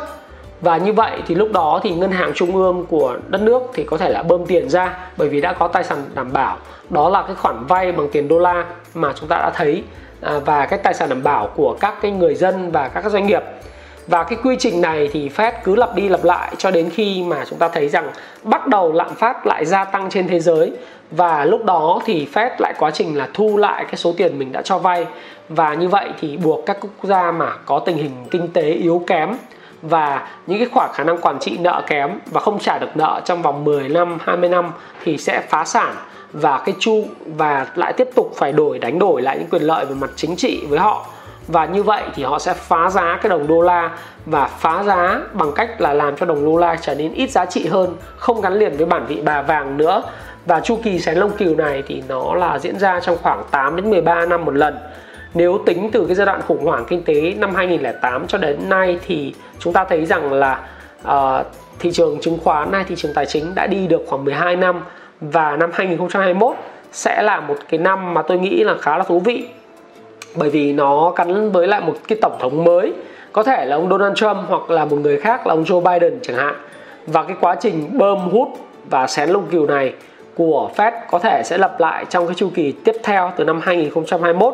và như vậy thì lúc đó thì ngân hàng trung ương của đất nước thì có thể là bơm tiền ra, bởi vì đã có tài sản đảm bảo. Đó là cái khoản vay bằng tiền đô la mà chúng ta đã thấy à, và cái tài sản đảm bảo của các cái người dân và các doanh nghiệp. Và cái quy trình này thì Fed cứ lặp đi lặp lại cho đến khi mà chúng ta thấy rằng bắt đầu lạm phát lại gia tăng trên thế giới. Và lúc đó thì Fed lại quá trình là thu lại cái số tiền mình đã cho vay. Và như vậy thì buộc các quốc gia mà có tình hình kinh tế yếu kém và những cái khoản khả năng quản trị nợ kém và không trả được nợ trong vòng 10 năm, 20 năm thì sẽ phá sản. Và cái chu và lại tiếp tục phải đổi đánh đổi lại những quyền lợi về mặt chính trị với họ. Và như vậy thì họ sẽ phá giá cái đồng đô la và phá giá bằng cách là làm cho đồng đô la trở nên ít giá trị hơn không gắn liền với bản vị bà vàng nữa. Và chu kỳ xén lông cừu này thì nó là diễn ra trong khoảng 8 đến 13 năm một lần nếu tính từ cái giai đoạn khủng hoảng kinh tế năm 2008 cho đến nay thì chúng ta thấy rằng là uh, thị trường chứng khoán hay thị trường tài chính đã đi được khoảng 12 năm và năm 2021 sẽ là một cái năm mà tôi nghĩ là khá là thú vị. Bởi vì nó gắn với lại một cái tổng thống mới có thể là ông Donald Trump hoặc là một người khác là ông Joe Biden chẳng hạn. Và cái quá trình bơm hút và xén lông cừu này của Fed có thể sẽ lặp lại trong cái chu kỳ tiếp theo từ năm 2021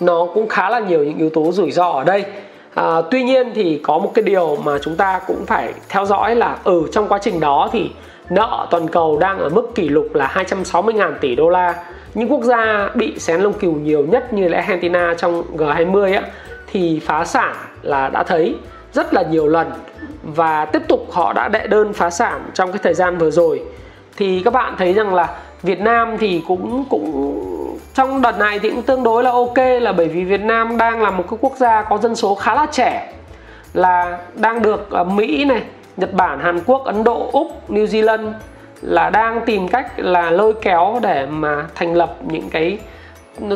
nó cũng khá là nhiều những yếu tố rủi ro ở đây. À, tuy nhiên thì có một cái điều mà chúng ta cũng phải theo dõi là ở ừ, trong quá trình đó thì nợ toàn cầu đang ở mức kỷ lục là 260.000 tỷ đô la. Những quốc gia bị xén lông cừu nhiều nhất như là Argentina trong G20 á, thì phá sản là đã thấy rất là nhiều lần và tiếp tục họ đã đệ đơn phá sản trong cái thời gian vừa rồi. Thì các bạn thấy rằng là Việt Nam thì cũng cũng trong đợt này thì cũng tương đối là ok là bởi vì Việt Nam đang là một cái quốc gia có dân số khá là trẻ là đang được ờ, Mỹ này, Nhật Bản, Hàn Quốc, Ấn Độ, Úc, New Zealand là đang tìm cách là lôi kéo để mà thành lập những cái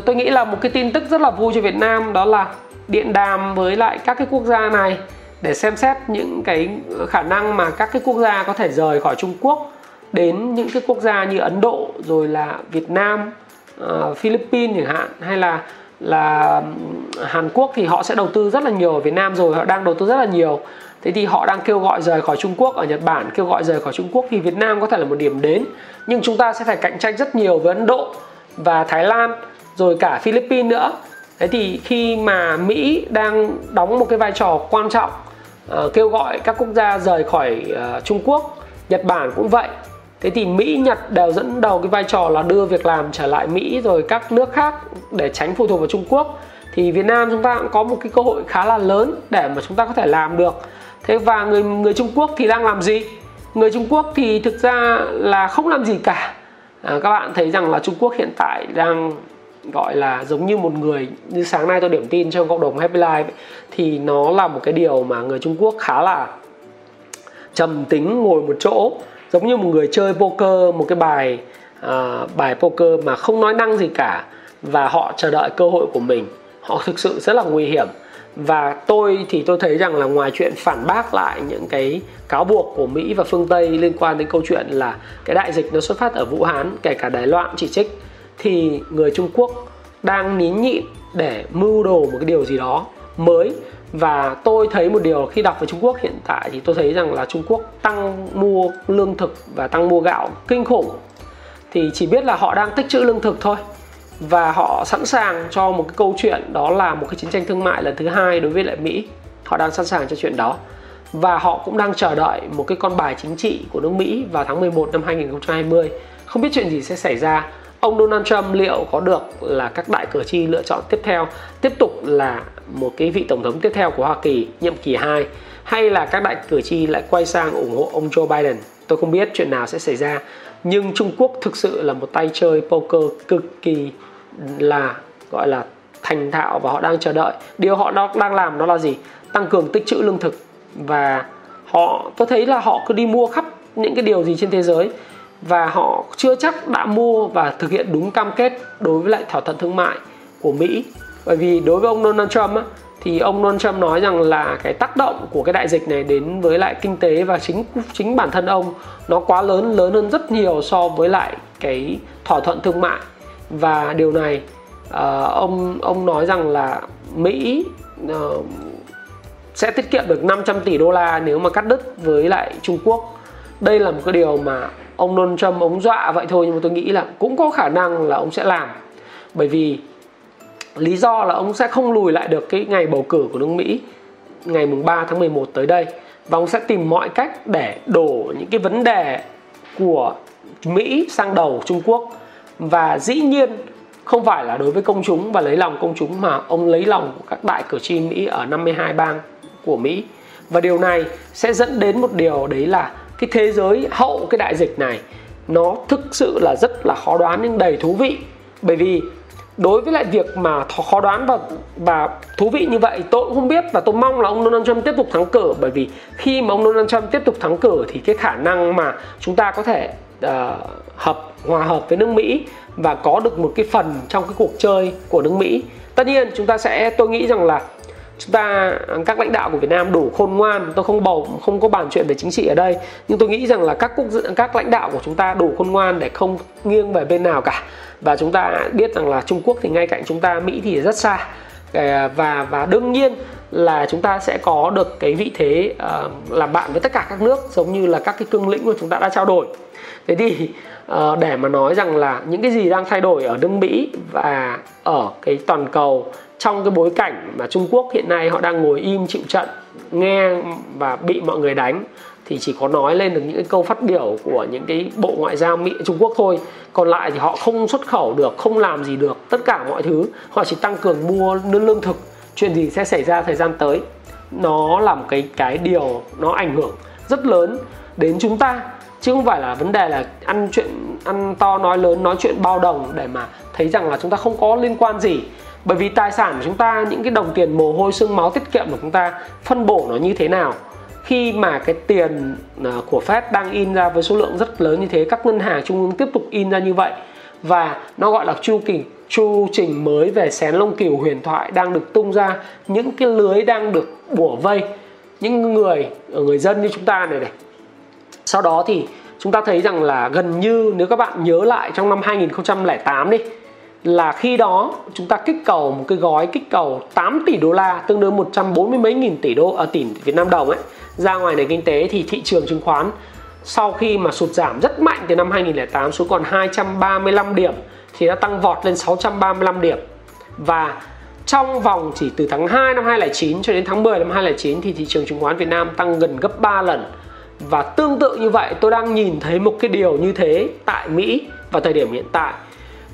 tôi nghĩ là một cái tin tức rất là vui cho Việt Nam đó là điện đàm với lại các cái quốc gia này để xem xét những cái khả năng mà các cái quốc gia có thể rời khỏi Trung Quốc đến những cái quốc gia như Ấn Độ rồi là Việt Nam, uh, Philippines chẳng hạn hay là là Hàn Quốc thì họ sẽ đầu tư rất là nhiều ở Việt Nam rồi họ đang đầu tư rất là nhiều. Thế thì họ đang kêu gọi rời khỏi Trung Quốc ở Nhật Bản kêu gọi rời khỏi Trung Quốc thì Việt Nam có thể là một điểm đến. Nhưng chúng ta sẽ phải cạnh tranh rất nhiều với Ấn Độ và Thái Lan rồi cả Philippines nữa. Thế thì khi mà Mỹ đang đóng một cái vai trò quan trọng uh, kêu gọi các quốc gia rời khỏi uh, Trung Quốc Nhật Bản cũng vậy thế thì Mỹ Nhật đều dẫn đầu cái vai trò là đưa việc làm trở lại Mỹ rồi các nước khác để tránh phụ thuộc vào Trung Quốc. Thì Việt Nam chúng ta cũng có một cái cơ hội khá là lớn để mà chúng ta có thể làm được. Thế và người người Trung Quốc thì đang làm gì? Người Trung Quốc thì thực ra là không làm gì cả. À, các bạn thấy rằng là Trung Quốc hiện tại đang gọi là giống như một người như sáng nay tôi điểm tin trong cộng đồng Happy Life ấy, thì nó là một cái điều mà người Trung Quốc khá là trầm tính ngồi một chỗ giống như một người chơi poker một cái bài uh, bài poker mà không nói năng gì cả và họ chờ đợi cơ hội của mình. Họ thực sự rất là nguy hiểm. Và tôi thì tôi thấy rằng là ngoài chuyện phản bác lại những cái cáo buộc của Mỹ và phương Tây liên quan đến câu chuyện là cái đại dịch nó xuất phát ở Vũ Hán kể cả Đài Loan chỉ trích thì người Trung Quốc đang nín nhịn để mưu đồ một cái điều gì đó mới và tôi thấy một điều khi đọc về Trung Quốc hiện tại thì tôi thấy rằng là Trung Quốc tăng mua lương thực và tăng mua gạo kinh khủng. Thì chỉ biết là họ đang tích trữ lương thực thôi. Và họ sẵn sàng cho một cái câu chuyện đó là một cái chiến tranh thương mại lần thứ hai đối với lại Mỹ. Họ đang sẵn sàng cho chuyện đó. Và họ cũng đang chờ đợi một cái con bài chính trị của nước Mỹ vào tháng 11 năm 2020 không biết chuyện gì sẽ xảy ra ông Donald Trump liệu có được là các đại cử tri lựa chọn tiếp theo, tiếp tục là một cái vị tổng thống tiếp theo của Hoa Kỳ nhiệm kỳ 2 hay là các đại cử tri lại quay sang ủng hộ ông Joe Biden? Tôi không biết, chuyện nào sẽ xảy ra. Nhưng Trung Quốc thực sự là một tay chơi poker cực kỳ là, gọi là, thành thạo và họ đang chờ đợi. Điều họ đang làm đó là gì? Tăng cường tích trữ lương thực và họ, tôi thấy là họ cứ đi mua khắp những cái điều gì trên thế giới và họ chưa chắc đã mua và thực hiện đúng cam kết đối với lại thỏa thuận thương mại của Mỹ bởi vì đối với ông Donald Trump á, thì ông Donald Trump nói rằng là cái tác động của cái đại dịch này đến với lại kinh tế và chính chính bản thân ông nó quá lớn lớn hơn rất nhiều so với lại cái thỏa thuận thương mại và điều này uh, ông ông nói rằng là Mỹ uh, sẽ tiết kiệm được 500 tỷ đô la nếu mà cắt đứt với lại Trung Quốc. Đây là một cái điều mà ông Donald Trump ông dọa vậy thôi, nhưng mà tôi nghĩ là cũng có khả năng là ông sẽ làm. Bởi vì lý do là ông sẽ không lùi lại được cái ngày bầu cử của nước Mỹ ngày mùng 3 tháng 11 tới đây. Và ông sẽ tìm mọi cách để đổ những cái vấn đề của Mỹ sang đầu Trung Quốc. Và dĩ nhiên không phải là đối với công chúng và lấy lòng công chúng mà ông lấy lòng của các đại cử tri Mỹ ở 52 bang của Mỹ. Và điều này sẽ dẫn đến một điều đấy là cái thế giới hậu cái đại dịch này nó thực sự là rất là khó đoán nhưng đầy thú vị. Bởi vì đối với lại việc mà khó đoán và và thú vị như vậy tôi cũng không biết và tôi mong là ông Donald Trump tiếp tục thắng cử. Bởi vì khi mà ông Donald Trump tiếp tục thắng cử thì cái khả năng mà chúng ta có thể uh, hợp hòa hợp với nước Mỹ và có được một cái phần trong cái cuộc chơi của nước Mỹ. Tất nhiên chúng ta sẽ tôi nghĩ rằng là chúng ta các lãnh đạo của Việt Nam đủ khôn ngoan tôi không bầu không có bàn chuyện về chính trị ở đây. Nhưng tôi nghĩ rằng là các quốc các lãnh đạo của chúng ta đủ khôn ngoan để không nghiêng về bên nào cả. Và chúng ta biết rằng là Trung Quốc thì ngay cạnh chúng ta Mỹ thì rất xa. Ờ, và và đương nhiên là chúng ta sẽ có được cái vị thế uh, làm bạn với tất cả các nước giống như là các cái cương lĩnh mà chúng ta đã trao đổi. Thế thì uh, để mà nói rằng là những cái gì đang thay đổi ở nước Mỹ và ở cái toàn cầu trong cái bối cảnh mà Trung Quốc hiện nay họ đang ngồi im chịu trận, nghe và bị mọi người đánh, thì chỉ có nói lên được những cái câu phát biểu của những cái bộ ngoại giao Mỹ, Trung Quốc thôi. Còn lại thì họ không xuất khẩu được, không làm gì được, tất cả mọi thứ. Họ chỉ tăng cường mua lương lương thực. Chuyện gì sẽ xảy ra thời gian tới? Nó là một cái cái điều nó ảnh hưởng rất lớn đến chúng ta. Chứ không phải là vấn đề là ăn chuyện, ăn to, nói lớn, nói chuyện bao đồng để mà thấy rằng là chúng ta không có liên quan gì bởi vì tài sản của chúng ta, những cái đồng tiền mồ hôi, xương máu tiết kiệm của chúng ta phân bổ nó như thế nào? Khi mà cái tiền à, của Fed đang in ra với số lượng rất lớn như thế, các ngân hàng trung ương tiếp tục in ra như vậy, và nó gọi là chu kỳ, chu trình mới về xén lông cừu huyền thoại đang được tung ra, những cái lưới đang được bủa vây, những người người dân như chúng ta này này. Sau đó thì chúng ta thấy rằng là gần như, nếu các bạn nhớ lại trong năm 2008 đi là khi đó chúng ta kích cầu một cái gói kích cầu 8 tỷ đô la tương đương 140 mấy nghìn tỷ đô ở à, tỷ Việt Nam đồng ấy ra ngoài nền kinh tế thì thị trường chứng khoán sau khi mà sụt giảm rất mạnh từ năm 2008 xuống còn 235 điểm thì đã tăng vọt lên 635 điểm. Và trong vòng chỉ từ tháng 2 năm 2009 cho đến tháng 10 năm 2009 thì thị trường chứng khoán Việt Nam tăng gần gấp 3 lần. Và tương tự như vậy tôi đang nhìn thấy một cái điều như thế tại Mỹ vào thời điểm hiện tại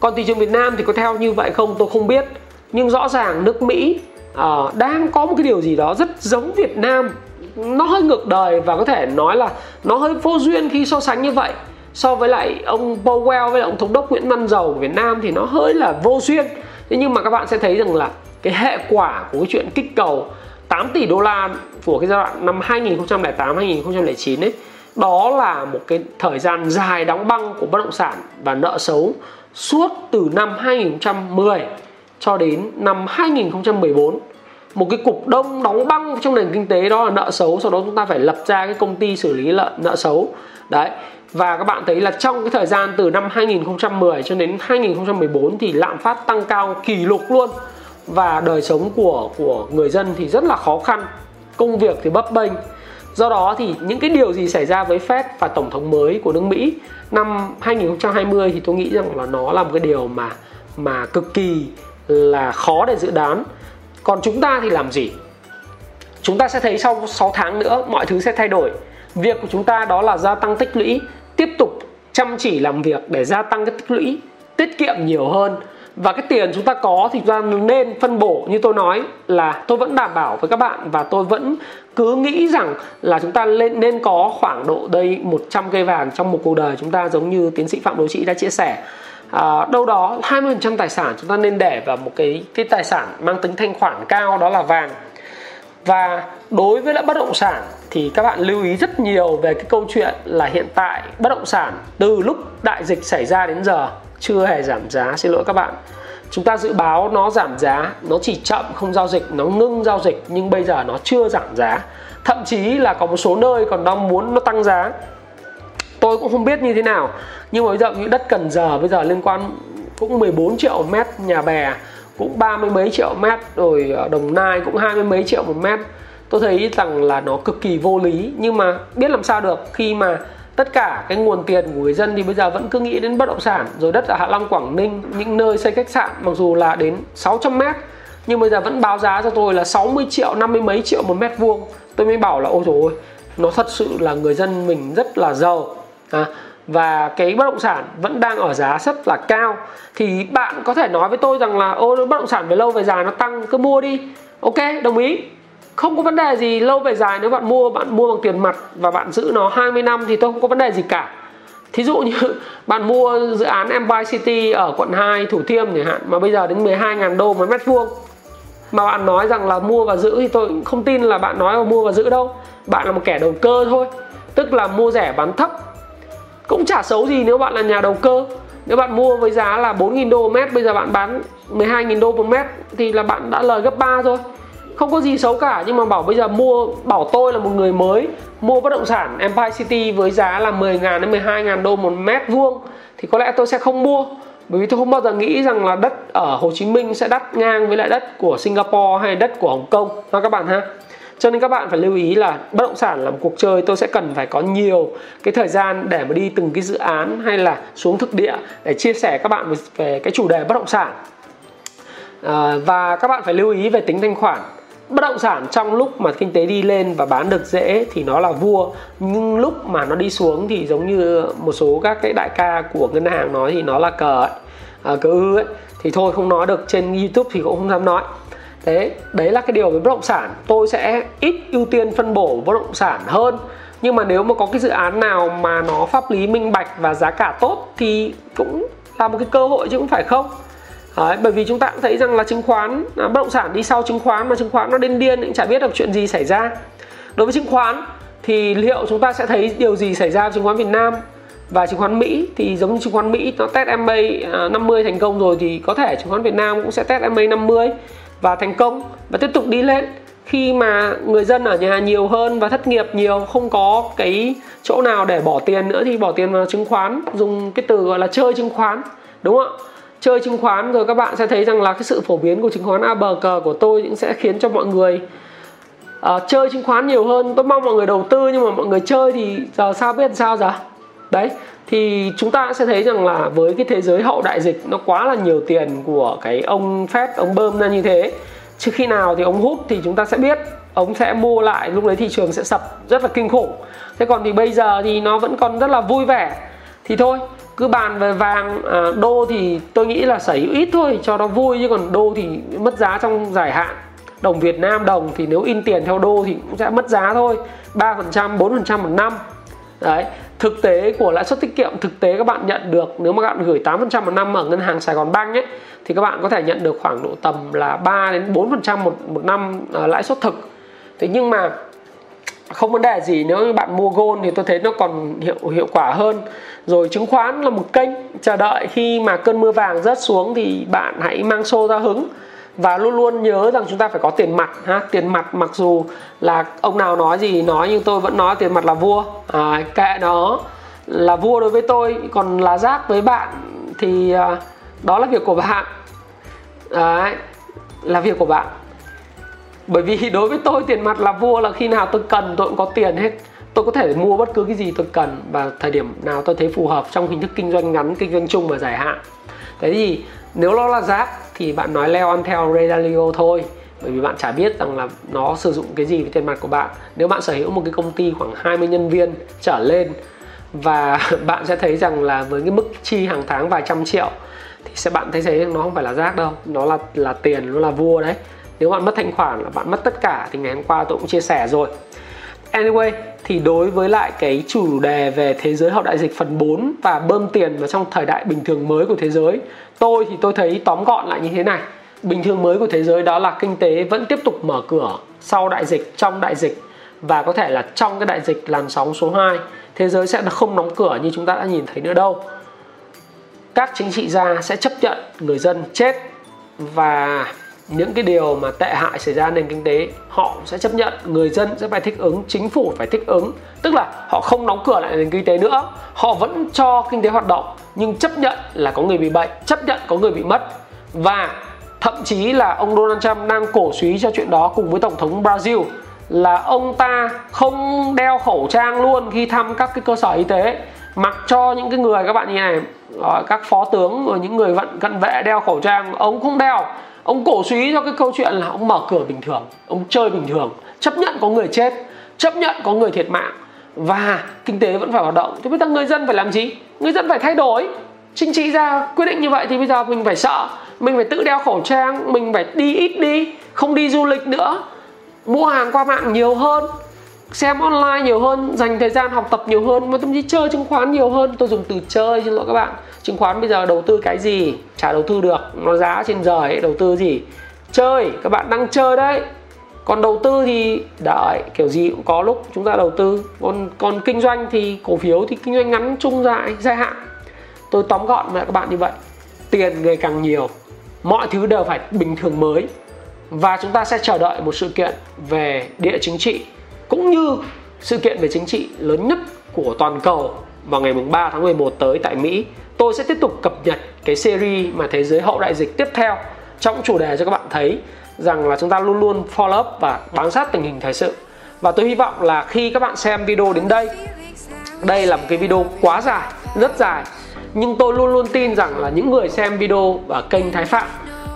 còn thị trường Việt Nam thì có theo như vậy không? Tôi không biết. Nhưng rõ ràng nước Mỹ uh, đang có một cái điều gì đó rất giống Việt Nam. Nó hơi ngược đời và có thể nói là nó hơi vô duyên khi so sánh như vậy. So với lại ông Powell với lại ông thống đốc Nguyễn Văn Dầu của Việt Nam thì nó hơi là vô duyên. Thế nhưng mà các bạn sẽ thấy rằng là cái hệ quả của cái chuyện kích cầu 8 tỷ đô la của cái giai đoạn năm 2008 2009 ấy đó là một cái thời gian dài đóng băng của bất động sản và nợ xấu suốt từ năm 2010 cho đến năm 2014 một cái cục đông đóng băng trong nền kinh tế đó là nợ xấu, sau đó chúng ta phải lập ra cái công ty xử lý nợ nợ xấu. Đấy, và các bạn thấy là trong cái thời gian từ năm 2010 cho đến 2014 thì lạm phát tăng cao kỷ lục luôn. Và đời sống của của người dân thì rất là khó khăn. Công việc thì bấp bênh do đó thì những cái điều gì xảy ra với Fed và tổng thống mới của nước Mỹ năm 2020 thì tôi nghĩ rằng là nó là một cái điều mà mà cực kỳ là khó để dự đoán. Còn chúng ta thì làm gì? Chúng ta sẽ thấy sau 6 tháng nữa mọi thứ sẽ thay đổi. Việc của chúng ta đó là gia tăng tích lũy, tiếp tục chăm chỉ làm việc để gia tăng cái tích lũy, tiết kiệm nhiều hơn và cái tiền chúng ta có thì chúng ta nên phân bổ. Như tôi nói là tôi vẫn đảm bảo với các bạn và tôi vẫn cứ nghĩ rằng là chúng ta lên nên có khoảng độ đây 100 cây vàng trong một cuộc đời chúng ta giống như tiến sĩ Phạm đối Trị đã chia sẻ. À, đâu đó 20% tài sản chúng ta nên để vào một cái cái tài sản mang tính thanh khoản cao đó là vàng. Và đối với lại bất động sản thì các bạn lưu ý rất nhiều về cái câu chuyện là hiện tại bất động sản từ lúc đại dịch xảy ra đến giờ chưa hề giảm giá. Xin lỗi các bạn. Chúng ta dự báo nó giảm giá, nó chỉ chậm, không giao dịch, nó ngưng giao dịch, nhưng bây giờ nó chưa giảm giá. Thậm chí là có một số nơi còn đang muốn nó tăng giá. Tôi cũng không biết như thế nào. Nhưng mà bây giờ những đất cần giờ bây giờ liên quan cũng 14 triệu mét, nhà bè cũng ba mươi mấy triệu mét, rồi ờ, đồng nai cũng hai mươi mấy triệu một mét. Tôi thấy rằng là nó cực kỳ vô lý. Nhưng mà biết làm sao được, khi mà tất cả cái nguồn tiền của người dân thì bây giờ vẫn cứ nghĩ đến bất động sản rồi đất ở Hạ Long Quảng Ninh những nơi xây khách sạn mặc dù là đến 600 mét nhưng bây giờ vẫn báo giá cho tôi là 60 triệu 50 mấy triệu một mét vuông. Tôi mới bảo là ôi trời ơi nó thật sự là người dân mình rất là giàu. À, và cái bất động sản vẫn đang ở giá rất là cao. Thì bạn có thể nói với tôi rằng là ô bất động sản về lâu về dài nó tăng cứ mua đi. Ok đồng ý không có vấn đề gì lâu về dài nếu bạn mua bạn mua bằng tiền mặt và bạn giữ nó 20 năm thì tôi không có vấn đề gì cả. Thí dụ như bạn mua dự án Empire City ở quận 2 Thủ Thiêm chẳng hạn, mà bây giờ đến 12.000 đô một mét vuông, mà bạn nói rằng là mua và giữ thì tôi không tin là bạn nói là mua và giữ đâu. Bạn là một kẻ đầu cơ thôi, tức là mua rẻ bán thấp. Cũng chả xấu gì nếu bạn là nhà đầu cơ. Nếu bạn mua với giá là 4.000 đô một mét, bây giờ bạn bán 12.000 đô một mét thì là bạn đã lời gấp 3 rồi không có gì xấu cả nhưng mà bảo bây giờ mua bảo tôi là một người mới mua bất động sản Empire City với giá là 10.000 đến 12.000 đô một mét vuông thì có lẽ tôi sẽ không mua. Bởi vì tôi không bao giờ nghĩ rằng là đất ở Hồ Chí Minh sẽ đắt ngang với lại đất của Singapore hay đất của Hồng Kông. Ha các bạn ha. Cho nên các bạn phải lưu ý là bất động sản là một cuộc chơi tôi sẽ cần phải có nhiều cái thời gian để mà đi từng cái dự án hay là xuống thực địa để chia sẻ các bạn về cái chủ đề bất động sản. À, và các bạn phải lưu ý về tính thanh khoản bất động sản trong lúc mà kinh tế đi lên và bán được dễ thì nó là vua. Nhưng lúc mà nó đi xuống thì giống như một số các cái đại ca của ngân hàng nói thì nó là cờ ấy, à, cờ ư ấy. Thì thôi không nói được. Trên youtube thì cũng không dám nói. Thế đấy là cái điều về bất động sản. Tôi sẽ ít ưu tiên phân bổ bất động sản hơn. Nhưng mà nếu mà có cái dự án nào mà nó pháp lý minh bạch và giá cả tốt thì cũng là một cái cơ hội chứ không phải không. Đấy, bởi vì chúng ta cũng thấy rằng là chứng khoán à, bất động sản đi sau chứng khoán mà chứng khoán nó điên điên cũng chả biết được chuyện gì xảy ra. Đối với chứng khoán thì liệu chúng ta sẽ thấy điều gì xảy ra với chứng khoán Việt Nam? Và chứng khoán Mỹ thì giống như chứng khoán Mỹ nó test MA 50 à, thành công rồi thì có thể chứng khoán Việt Nam cũng sẽ test MA 50 và thành công và tiếp tục đi lên. Khi mà người dân ở nhà nhiều hơn và thất nghiệp nhiều không có cái chỗ nào để bỏ tiền nữa thì bỏ tiền vào chứng khoán dùng cái từ gọi là chơi chứng khoán đúng không ạ? Chơi chứng khoán rồi các bạn sẽ thấy rằng là cái sự phổ biến của chứng khoán a bờ cờ của tôi cũng sẽ khiến cho mọi người uh, chơi chứng khoán nhiều hơn. Tôi mong mọi người đầu tư nhưng mà mọi người chơi thì giờ sao biết sao giờ? Đấy thì chúng ta sẽ thấy rằng là với cái thế giới hậu đại dịch nó quá là nhiều tiền của cái ông phép ông bơm ra như thế. Chứ khi nào thì ông hút thì chúng ta sẽ biết ông sẽ mua lại lúc đấy thị trường sẽ sập rất là kinh khủng. Thế còn thì bây giờ thì nó vẫn còn rất là vui vẻ. Thì thôi cứ bàn về vàng à, đô thì tôi nghĩ là sở hữu ít thôi cho nó vui chứ còn đô thì mất giá trong dài hạn. Đồng Việt Nam đồng thì nếu in tiền theo đô thì cũng sẽ mất giá thôi 3% 4% một năm. Đấy thực tế của lãi suất tiết kiệm thực tế các bạn nhận được nếu mà các bạn gửi 8% một năm ở ngân hàng Sài Gòn Bank ấy thì các bạn có thể nhận được khoảng độ tầm là 3 đến 4% một một năm à, lãi suất thực. Thế nhưng mà không vấn đề gì nếu như bạn mua gold thì tôi thấy nó còn hiệu hiệu quả hơn rồi chứng khoán là một kênh chờ đợi khi mà cơn mưa vàng rớt xuống thì bạn hãy mang xô ra hứng. Và luôn luôn nhớ rằng chúng ta phải có tiền mặt ha. Tiền mặt mặc dù là ông nào nói gì nói nhưng tôi vẫn nói tiền mặt là vua. À, kệ nó là vua đối với tôi còn là rác với bạn thì à, đó là việc của bạn. Đấy, là việc của bạn. Bởi vì đối với tôi tiền mặt là vua là khi nào tôi cần tôi cũng có tiền hết tôi có thể mua bất cứ cái gì tôi cần và thời điểm nào tôi thấy phù hợp trong hình thức kinh doanh ngắn, kinh doanh chung và dài hạn. Thế thì nếu nó là rác thì bạn nói leo ăn theo Redalio thôi, bởi vì bạn chả biết rằng là nó sử dụng cái gì với tiền mặt của bạn. Nếu bạn sở hữu một cái công ty khoảng 20 nhân viên trở lên và bạn sẽ thấy rằng là với cái mức chi hàng tháng vài trăm triệu thì sẽ bạn thấy thấy nó không phải là rác đâu, nó là là tiền, nó là vua đấy. Nếu bạn mất thanh khoản là bạn mất tất cả thì ngày hôm qua tôi cũng chia sẻ rồi. Anyway, thì đối với lại cái chủ đề về thế giới hậu đại dịch phần 4 và bơm tiền vào trong thời đại bình thường mới của thế giới, tôi thì tôi thấy tóm gọn lại như thế này. Bình thường mới của thế giới đó là kinh tế vẫn tiếp tục mở cửa sau đại dịch, trong đại dịch và có thể là trong cái đại dịch làn sóng số 2 thế giới sẽ không đóng cửa như chúng ta đã nhìn thấy nữa đâu các chính trị gia sẽ chấp nhận người dân chết và những cái điều mà tệ hại xảy ra nền kinh tế, họ sẽ chấp nhận, người dân sẽ phải thích ứng, chính phủ phải thích ứng. Tức là họ không đóng cửa lại nền kinh tế nữa, họ vẫn cho kinh tế hoạt động, nhưng chấp nhận là có người bị bệnh, chấp nhận có người bị mất. Và thậm chí là ông Donald Trump đang cổ suý cho chuyện đó cùng với tổng thống Brazil, là ông ta không đeo khẩu trang luôn khi thăm các cái cơ sở y tế. Mặc cho những cái người, các bạn như này ờ, các phó tướng, rồi những người vận cận vệ đeo khẩu trang, ông không đeo ông cổ suý cho cái câu chuyện là ông mở cửa bình thường, ông chơi bình thường. Chấp nhận có người chết, chấp nhận có người thiệt mạng. Và kinh tế vẫn phải hoạt động. Thì bây giờ người dân phải làm gì? Người dân phải thay đổi. Chính trị ra quyết định như vậy thì bây giờ mình phải sợ. Mình phải tự đeo khẩu trang, mình phải đi ít đi, không đi du lịch nữa. Mua hàng qua mạng nhiều hơn xem online nhiều hơn dành thời gian học tập nhiều hơn mà thậm chí chơi chứng khoán nhiều hơn. Tôi dùng từ chơi xin lỗi các bạn. Chứng khoán bây giờ đầu tư cái gì? Chả đầu tư được. Nó giá trên trời ấy, đầu tư gì? Chơi. Các bạn đang chơi đấy. Còn đầu tư thì đợi kiểu gì cũng có lúc chúng ta đầu tư. Còn còn kinh doanh thì cổ phiếu thì kinh doanh ngắn trung dài dài hạn. Tôi tóm gọn lại các bạn như vậy. Tiền ngày càng nhiều. Mọi thứ đều phải bình thường mới. Và chúng ta sẽ chờ đợi một sự kiện về địa chính trị cũng như sự kiện về chính trị lớn nhất của toàn cầu vào ngày 3 tháng 11 tới tại Mỹ. Tôi sẽ tiếp tục cập nhật cái series mà thế giới hậu đại dịch tiếp theo trong chủ đề cho các bạn thấy rằng là chúng ta luôn luôn follow up và bám sát tình hình thời sự. Và tôi hy vọng là khi các bạn xem video đến đây, đây là một cái video quá dài, rất dài. Nhưng tôi luôn luôn tin rằng là những người xem video và kênh Thái Phạm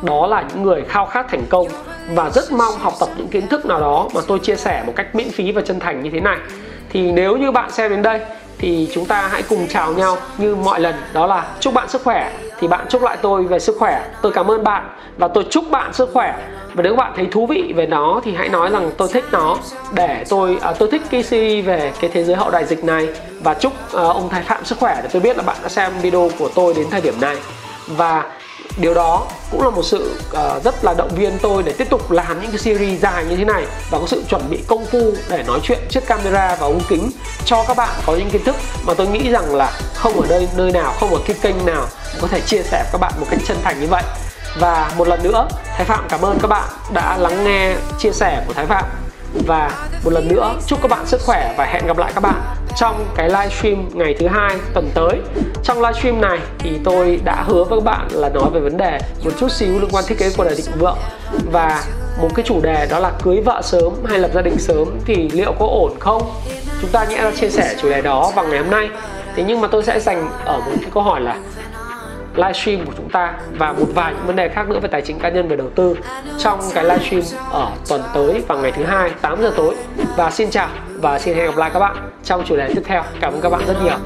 đó là những người khao khát thành công và rất mong học tập những kiến thức nào đó mà tôi chia sẻ một cách miễn phí và chân thành như thế này. Thì nếu như bạn xem đến đây thì chúng ta hãy cùng chào nhau như mọi lần. Đó là chúc bạn sức khỏe. Thì bạn chúc lại tôi về sức khỏe. Tôi cảm ơn bạn và tôi chúc bạn sức khỏe. Và nếu bạn thấy thú vị về nó thì hãy nói rằng tôi thích nó. Để tôi à, tôi thích cái series về cái thế giới hậu đại dịch này. Và chúc à, ông thái phạm sức khỏe. Để tôi biết là bạn đã xem video của tôi đến thời điểm này. Và điều đó cũng là một sự uh, rất là động viên tôi để tiếp tục làm những cái series dài như thế này và có sự chuẩn bị công phu để nói chuyện trước camera và ống kính cho các bạn có những kiến thức mà tôi nghĩ rằng là không ở nơi nơi nào không ở cái kênh nào có thể chia sẻ với các bạn một cách chân thành như vậy. Và một lần nữa Thái Phạm cảm ơn các bạn đã lắng nghe chia sẻ của Thái Phạm. Và một lần nữa chúc các bạn sức khỏe và hẹn gặp lại các bạn trong cái livestream ngày thứ hai tuần tới. Trong livestream này thì tôi đã hứa với các bạn là nói về vấn đề một chút xíu liên quan thiết kế cuộc đời thịnh vượng. Và một cái chủ đề đó là cưới vợ sớm hay lập gia đình sớm thì liệu có ổn không? Chúng ta nhẽ ra chia sẻ chủ đề đó vào ngày hôm nay. Thế nhưng mà tôi sẽ dành ở một cái câu hỏi là livestream của chúng ta và một vài những vấn đề khác nữa về tài chính cá nhân, về đầu tư trong cái livestream ở tuần tới vào ngày thứ hai 8 giờ tối và xin chào và xin hẹn gặp lại các bạn trong chủ đề tiếp theo cảm ơn các bạn rất nhiều